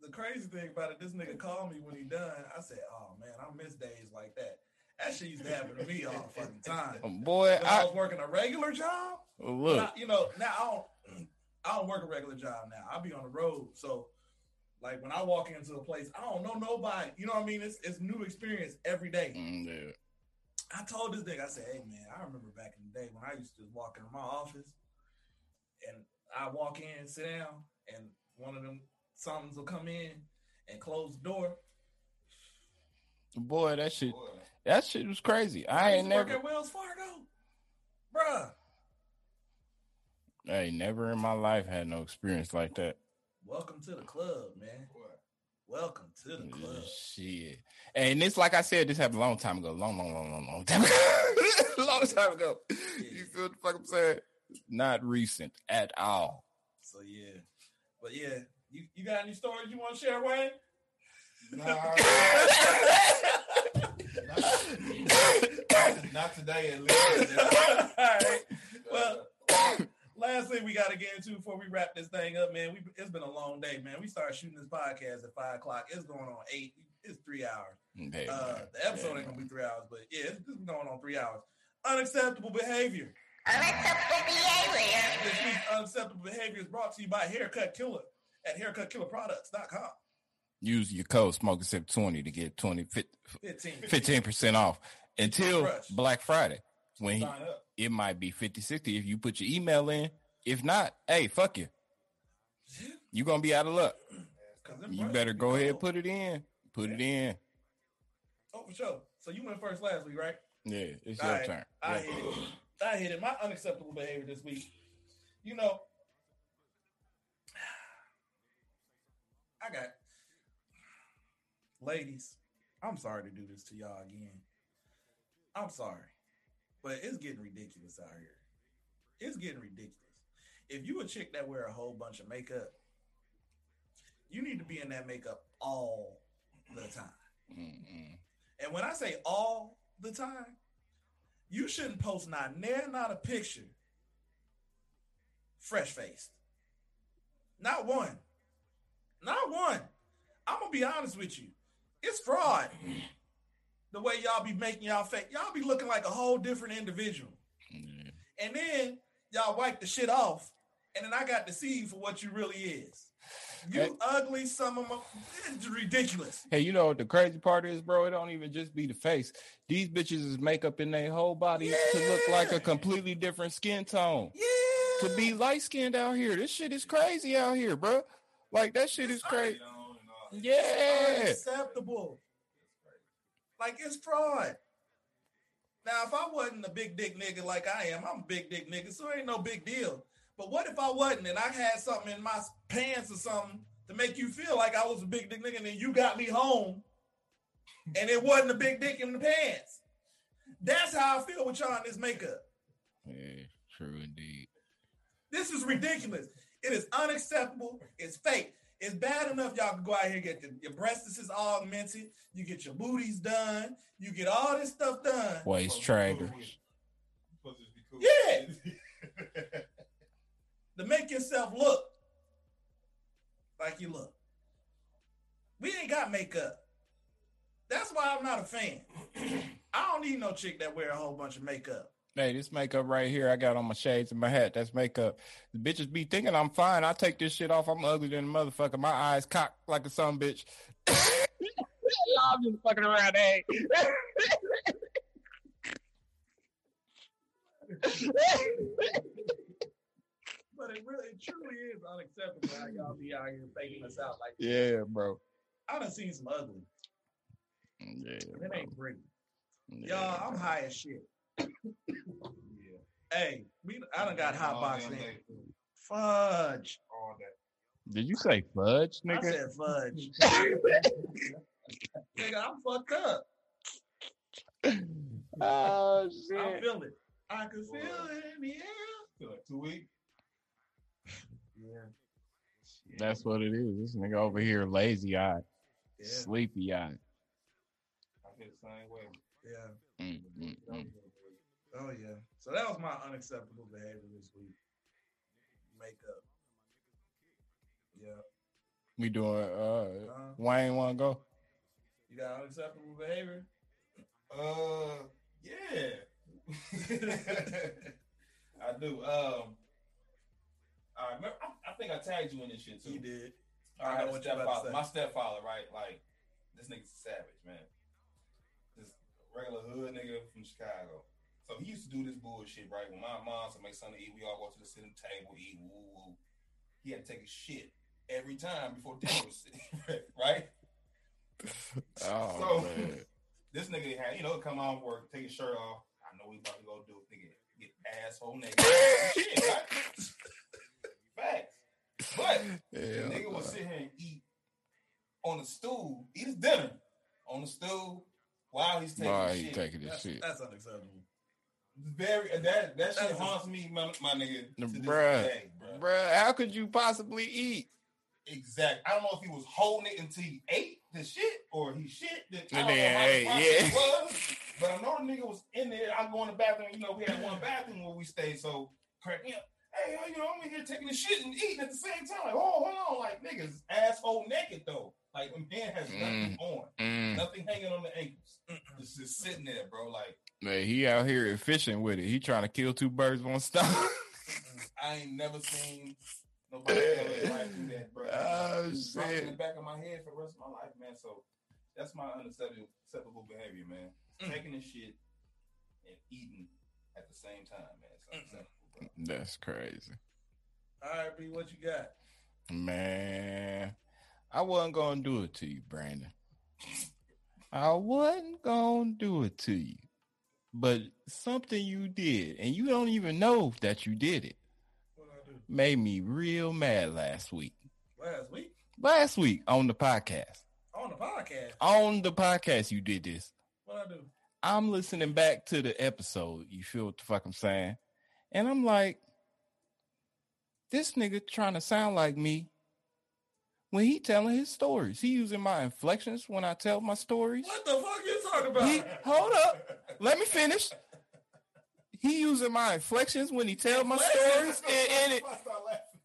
The crazy thing about it, this nigga called me when he done. I said, "Oh man, I miss days like that." That shit used to happen to me all the fucking time.
Um, boy,
I,
I
was working a regular job.
look.
Now, you know, now I don't, I don't work a regular job now. I be on the road, so like when I walk into a place, I don't know nobody. You know what I mean? It's it's new experience every day.
Mm, yeah.
I told this nigga, I said, "Hey man, I remember back in the day when I used to walk in my office, and I walk in, sit down, and one of them somethings will come in and close the door.
Boy, that shit, that shit was crazy. I ain't
used to work
never,
at Wells Fargo, bruh.
I ain't never in my life had no experience like that.
Welcome to the club, man. Welcome to the club.
Shit. And it's like I said, this happened a long time ago. Long, long, long, long, long time ago. long time ago. You feel what the fuck I'm saying? Not recent at all.
So yeah, but yeah, you, you got any stories you want to share, Wayne? Nah.
Not today, at least.
All right. Well, last thing we got to get into before we wrap this thing up, man. We it's been a long day, man. We started shooting this podcast at five o'clock. It's going on eight. It's three hours.
Hey,
Uh, the episode ain't gonna be three hours, but yeah, it's, it's going on three hours. Unacceptable behavior.
Unacceptable behavior.
This week's unacceptable behavior is brought to you by Haircut Killer at haircutkillerproducts.com.
Use your code smoking sip 20 to get 20
15.
15% off until Black Friday. When he, it might be 50 60 if you put your email in. If not, hey, fuck you. You're gonna be out of luck. You better go ahead and put it in. Put it in.
Oh, for sure. So you went first last week, right?
Yeah, it's your
right,
turn.
I
Yeah.
hit it. I hit it. My unacceptable behavior this week. You know, I got ladies. I'm sorry to do this to y'all again. I'm sorry, but it's getting ridiculous out here. It's getting ridiculous. If you a chick that wear a whole bunch of makeup, you need to be in that makeup all the time.
Mm-mm.
And when I say all the time, you shouldn't post not near not a picture fresh faced. Not one. Not one. I'm gonna be honest with you. It's fraud. The way y'all be making y'all fake, y'all be looking like a whole different individual. And then y'all wipe the shit off, and then I got to see you for what you really is. You
Hey.
ugly, some of them. It's ridiculous.
Hey, you know what the crazy part is, bro? It don't even just be the face. These bitches is makeup in their whole body to look like a completely different skin tone.
Yeah.
To be light skinned out here. This shit is crazy out here, bro. Like that shit is crazy. Yeah.
acceptable. Like it's fraud. Now, if I wasn't a big dick nigga like I am, I'm a big dick nigga, so it ain't no big deal. But what if I wasn't and I had something in my pants or something to make you feel like I was a big dick nigga and then you got me home and it wasn't a big dick in the pants? That's how I feel with y'all in this makeup.
Yeah, true indeed.
This is ridiculous. It is unacceptable. It's fake. It's bad enough y'all can go out here and get the, your breasts is augmented, you get your booties done, you get all this stuff done.
Waist
to.
Yeah. to make yourself look like you look. We ain't got makeup. That's why I'm not a fan. I don't need no chick that wear a whole bunch of makeup.
Hey, this makeup right here, I got on my shades and my hat. That's makeup. The bitches be thinking I'm fine. I take this shit off. I'm ugly than a motherfucker. My eyes cocked like a son bitch.
I'm just fucking around, hey.
But it really, it truly is unacceptable how y'all be out here faking us out like
Yeah, bro.
I done seen some ugly.
Yeah.
It ain't pretty.
yeah.
Y'all, I'm high as shit. Hey, we I done got hot
All
box in.
day.
Fudge.
All that.
Did you say fudge,
I
nigga?
said fudge. Nigga, I'm fucked up.
Oh shit!
I feel it. I can feel it in the air.
Feel like two weeks.
Yeah.
That's what it is. This nigga over here lazy eyed,
Yeah.
sleepy eyed.
I feel the same way.
Yeah.
Mm, mm, mm.
Oh yeah. So that was my unacceptable behavior this week. Makeup. Yeah.
We doing uh
Uh,
Wayne wanna go?
you got unacceptable behavior?
Uh, yeah. I do. Um, I remember. I, I think I tagged you in this shit too.
You did.
I
I
got
know what you about to
stepfather.
say.
My stepfather, right? Like this nigga's a savage, man. This regular hood nigga from Chicago. So he used to do this bullshit, right? When my mom's and my son to eat, we all go to the sitting table, eat, woo woo. He had to take a shit every time before dinner was sitting, right?
Oh
So-
man.
This nigga had, you know, come out of work, take his shirt off. I know we about to go do it. Nigga, get asshole nigga. Shit, right? Facts. But the nigga would
no.
sit here and eat on the stool, eat his dinner on the stool while he's taking
Why
his
he
shit.
taking this
That's,
shit?
that's unacceptable.
Very that that shit haunts me, my, my nigga. To this
Bruh.
day, bruh.
Bruh, how could you possibly eat?
Exactly. I don't know if he was holding it until he ate the shit or he shit. Then, I
And
don't
then,
know how the
hey,
process
yeah.
was, but I know the nigga was in there. I go in the bathroom. You know, we had one bathroom where we stayed. So, correct me up. Hey, you know, I'm in here taking the shit and eating at the same time. Like, oh, hold on. Like, niggas asshole naked though. Like, a man has nothing on,
Mm.
nothing hanging on the ankles. It's just sitting there, bro. Like,
Man, he out here fishing with it. He trying to kill two birds with one stone.
I ain't never seen nobody do that, bro.
Oh,
It's right in the back of my head for the rest of my life, man. So that's my unacceptable behavior, man.
Mm.
Taking this shit and eating at the same time, man. It's unacceptable, bro.
That's crazy.
All right, B, what you got?
Man, I wasn't gonna do it to you, Brandon. I wasn't gonna do it to you. But something you did, and you don't even know that you did it, made me real mad last week.
Last week
Last week on the podcast.
on the podcast.
On the podcast, you did this.
What I do?
I'm listening back to the episode. You feel what the fuck I'm saying? And I'm like, this nigga trying to sound like me when he telling his stories. He using my inflections when I tell my stories.
What the fuck you talking about?
He, hold up. Let me finish. He using my inflections when he tell my stories in, in, it,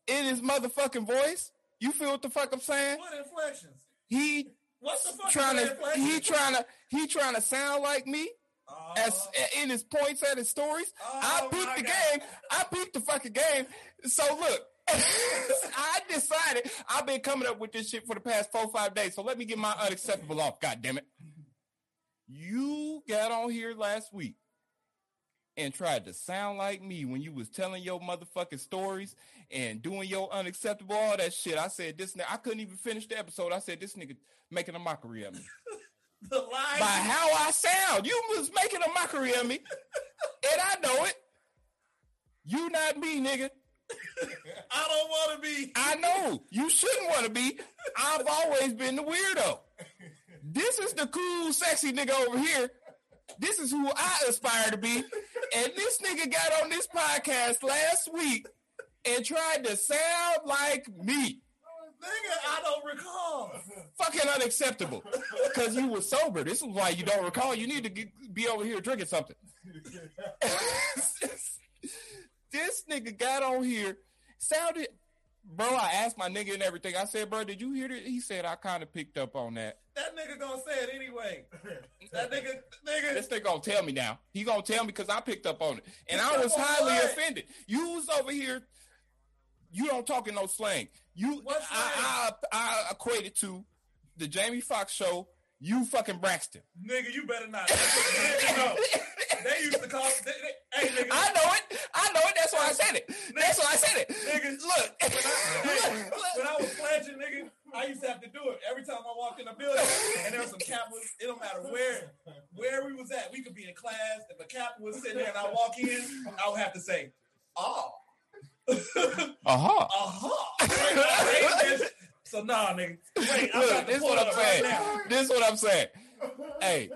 in his motherfucking voice. You feel what the fuck I'm saying?
What inflections?
He
What's the fuck?
trying to he trying to he trying to sound like me
Oh,
as in his points at his stories. I
Oh,
peeped
my
the
God.
game. I beat the fucking game. So look, I decided I've been coming up with this shit for the past four five days. So let me get my unacceptable off. God damn it! You got on here last week and tried to sound like me when you was telling your motherfucking stories and doing your unacceptable all that shit. I said this. nigga- I couldn't even finish the episode. I said this nigga making a mockery of me
the lie.
by how I sound. You was making a mockery of me, and I know it. You not me, nigga.
I don't want to be.
I know you shouldn't want to be. I've always been the weirdo. This is the cool, sexy nigga over here. This is who I aspire to be. And this nigga got on this podcast last week and tried to sound like me.
Nigga, I don't recall.
Fucking unacceptable. Because you were sober. This is why you don't recall. You need to get, be over here drinking something. this nigga got on here, sounded, bro. I asked my nigga and everything. I said, bro, did you hear that? He said, I kind of picked up on that.
That nigga gonna say it anyway. That nigga, nigga.
This nigga gonna tell me now. He gonna tell me because I picked up on it, and I was highly
what?
offended. You was over here. You don't talk in no slang. You,
What
I, I, I equated to the Jamie Foxx show. You fucking Braxton.
Nigga, you better not. Nigga, no. They used to call. They, they, hey, nigga.
I know it. I know it. That's why I said it. That's why I said it.
Nigga,
Look.
Hey, when I was pledging, nigga, I used to have to do it every time I walked in a building, and there was some Kappas. It don't matter where where we was at. We could be in class. If a Kappa was sitting there and I walk in, I would have to say, "Oh,
Uh-huh.
uh-huh." so nah, nigga. Wait, I'm
Look, this is what I'm
up right
saying. This is what I'm saying. Hey,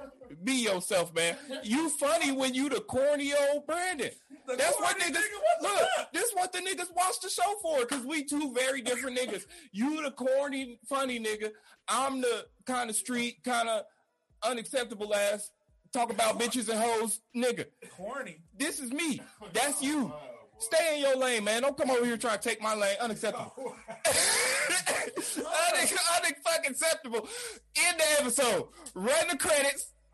be yourself, man. You funny when you the corny old Brandon.
The
That's what niggas
nigga,
look. This what the niggas watch the show for, cause we two very different niggas. You the corny, funny nigga. I'm the kind of street, kind of unacceptable ass. Talk about bitches and hoes, nigga.
Corny.
This is me. That's oh, you. Stay in your lane, man. Don't come over here trying to take my lane. Unacceptable. Oh, Unac- Unacceptable. End the episode. Run the credits.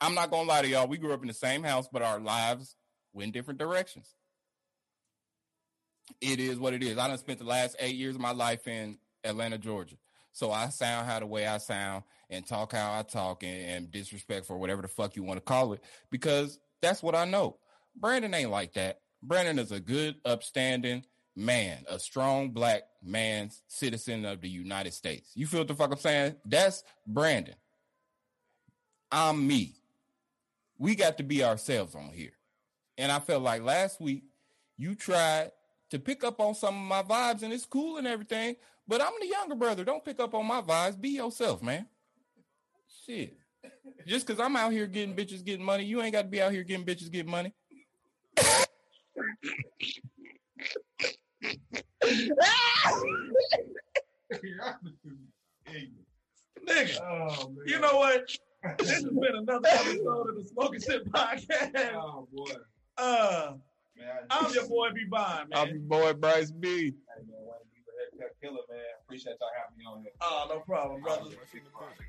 I'm not gonna lie to y'all. We grew up in the same house, but our lives went different directions. It is what it is. I done spent the last eight years of my life in Atlanta, Georgia. So I sound how the way I sound and talk how I talk and, and disrespectful, or whatever the fuck you want to call it, because that's what I know. Brandon ain't like that. Brandon is a good, upstanding man, a strong black man, citizen of the United States. You feel what the fuck I'm saying? That's Brandon. I'm me. We got to be ourselves on here. And I felt like last week you tried to pick up on some of my vibes and it's cool and everything, but I'm the younger brother. Don't pick up on my vibes. Be yourself, man. Shit. Just because I'm out here getting bitches getting money, you ain't got to be out here getting bitches getting money.
Nigga,
Oh,
you know what? This has been another episode of the Smoking Shit Podcast.
Oh, boy.
Uh,
Man, I
I'm your boy B Bond,
I'm your boy Bryce B.
Hey, man, Wayne Beaver, Head Killer, man. Appreciate y'all having me on here.
Oh, no problem, brother.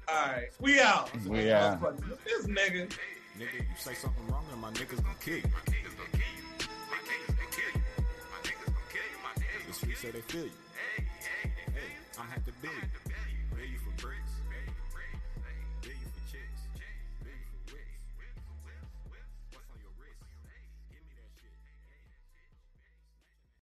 All right, we out.
We out.
This nigga.
Nigga, you say something wrong and my niggas gonna kill you. My niggas gonna kill you. My niggas gonna kill you. My niggas gonna kill you. The streets say they feel you. Hey, hey, hey, I'm happy to be. Ready for bricks.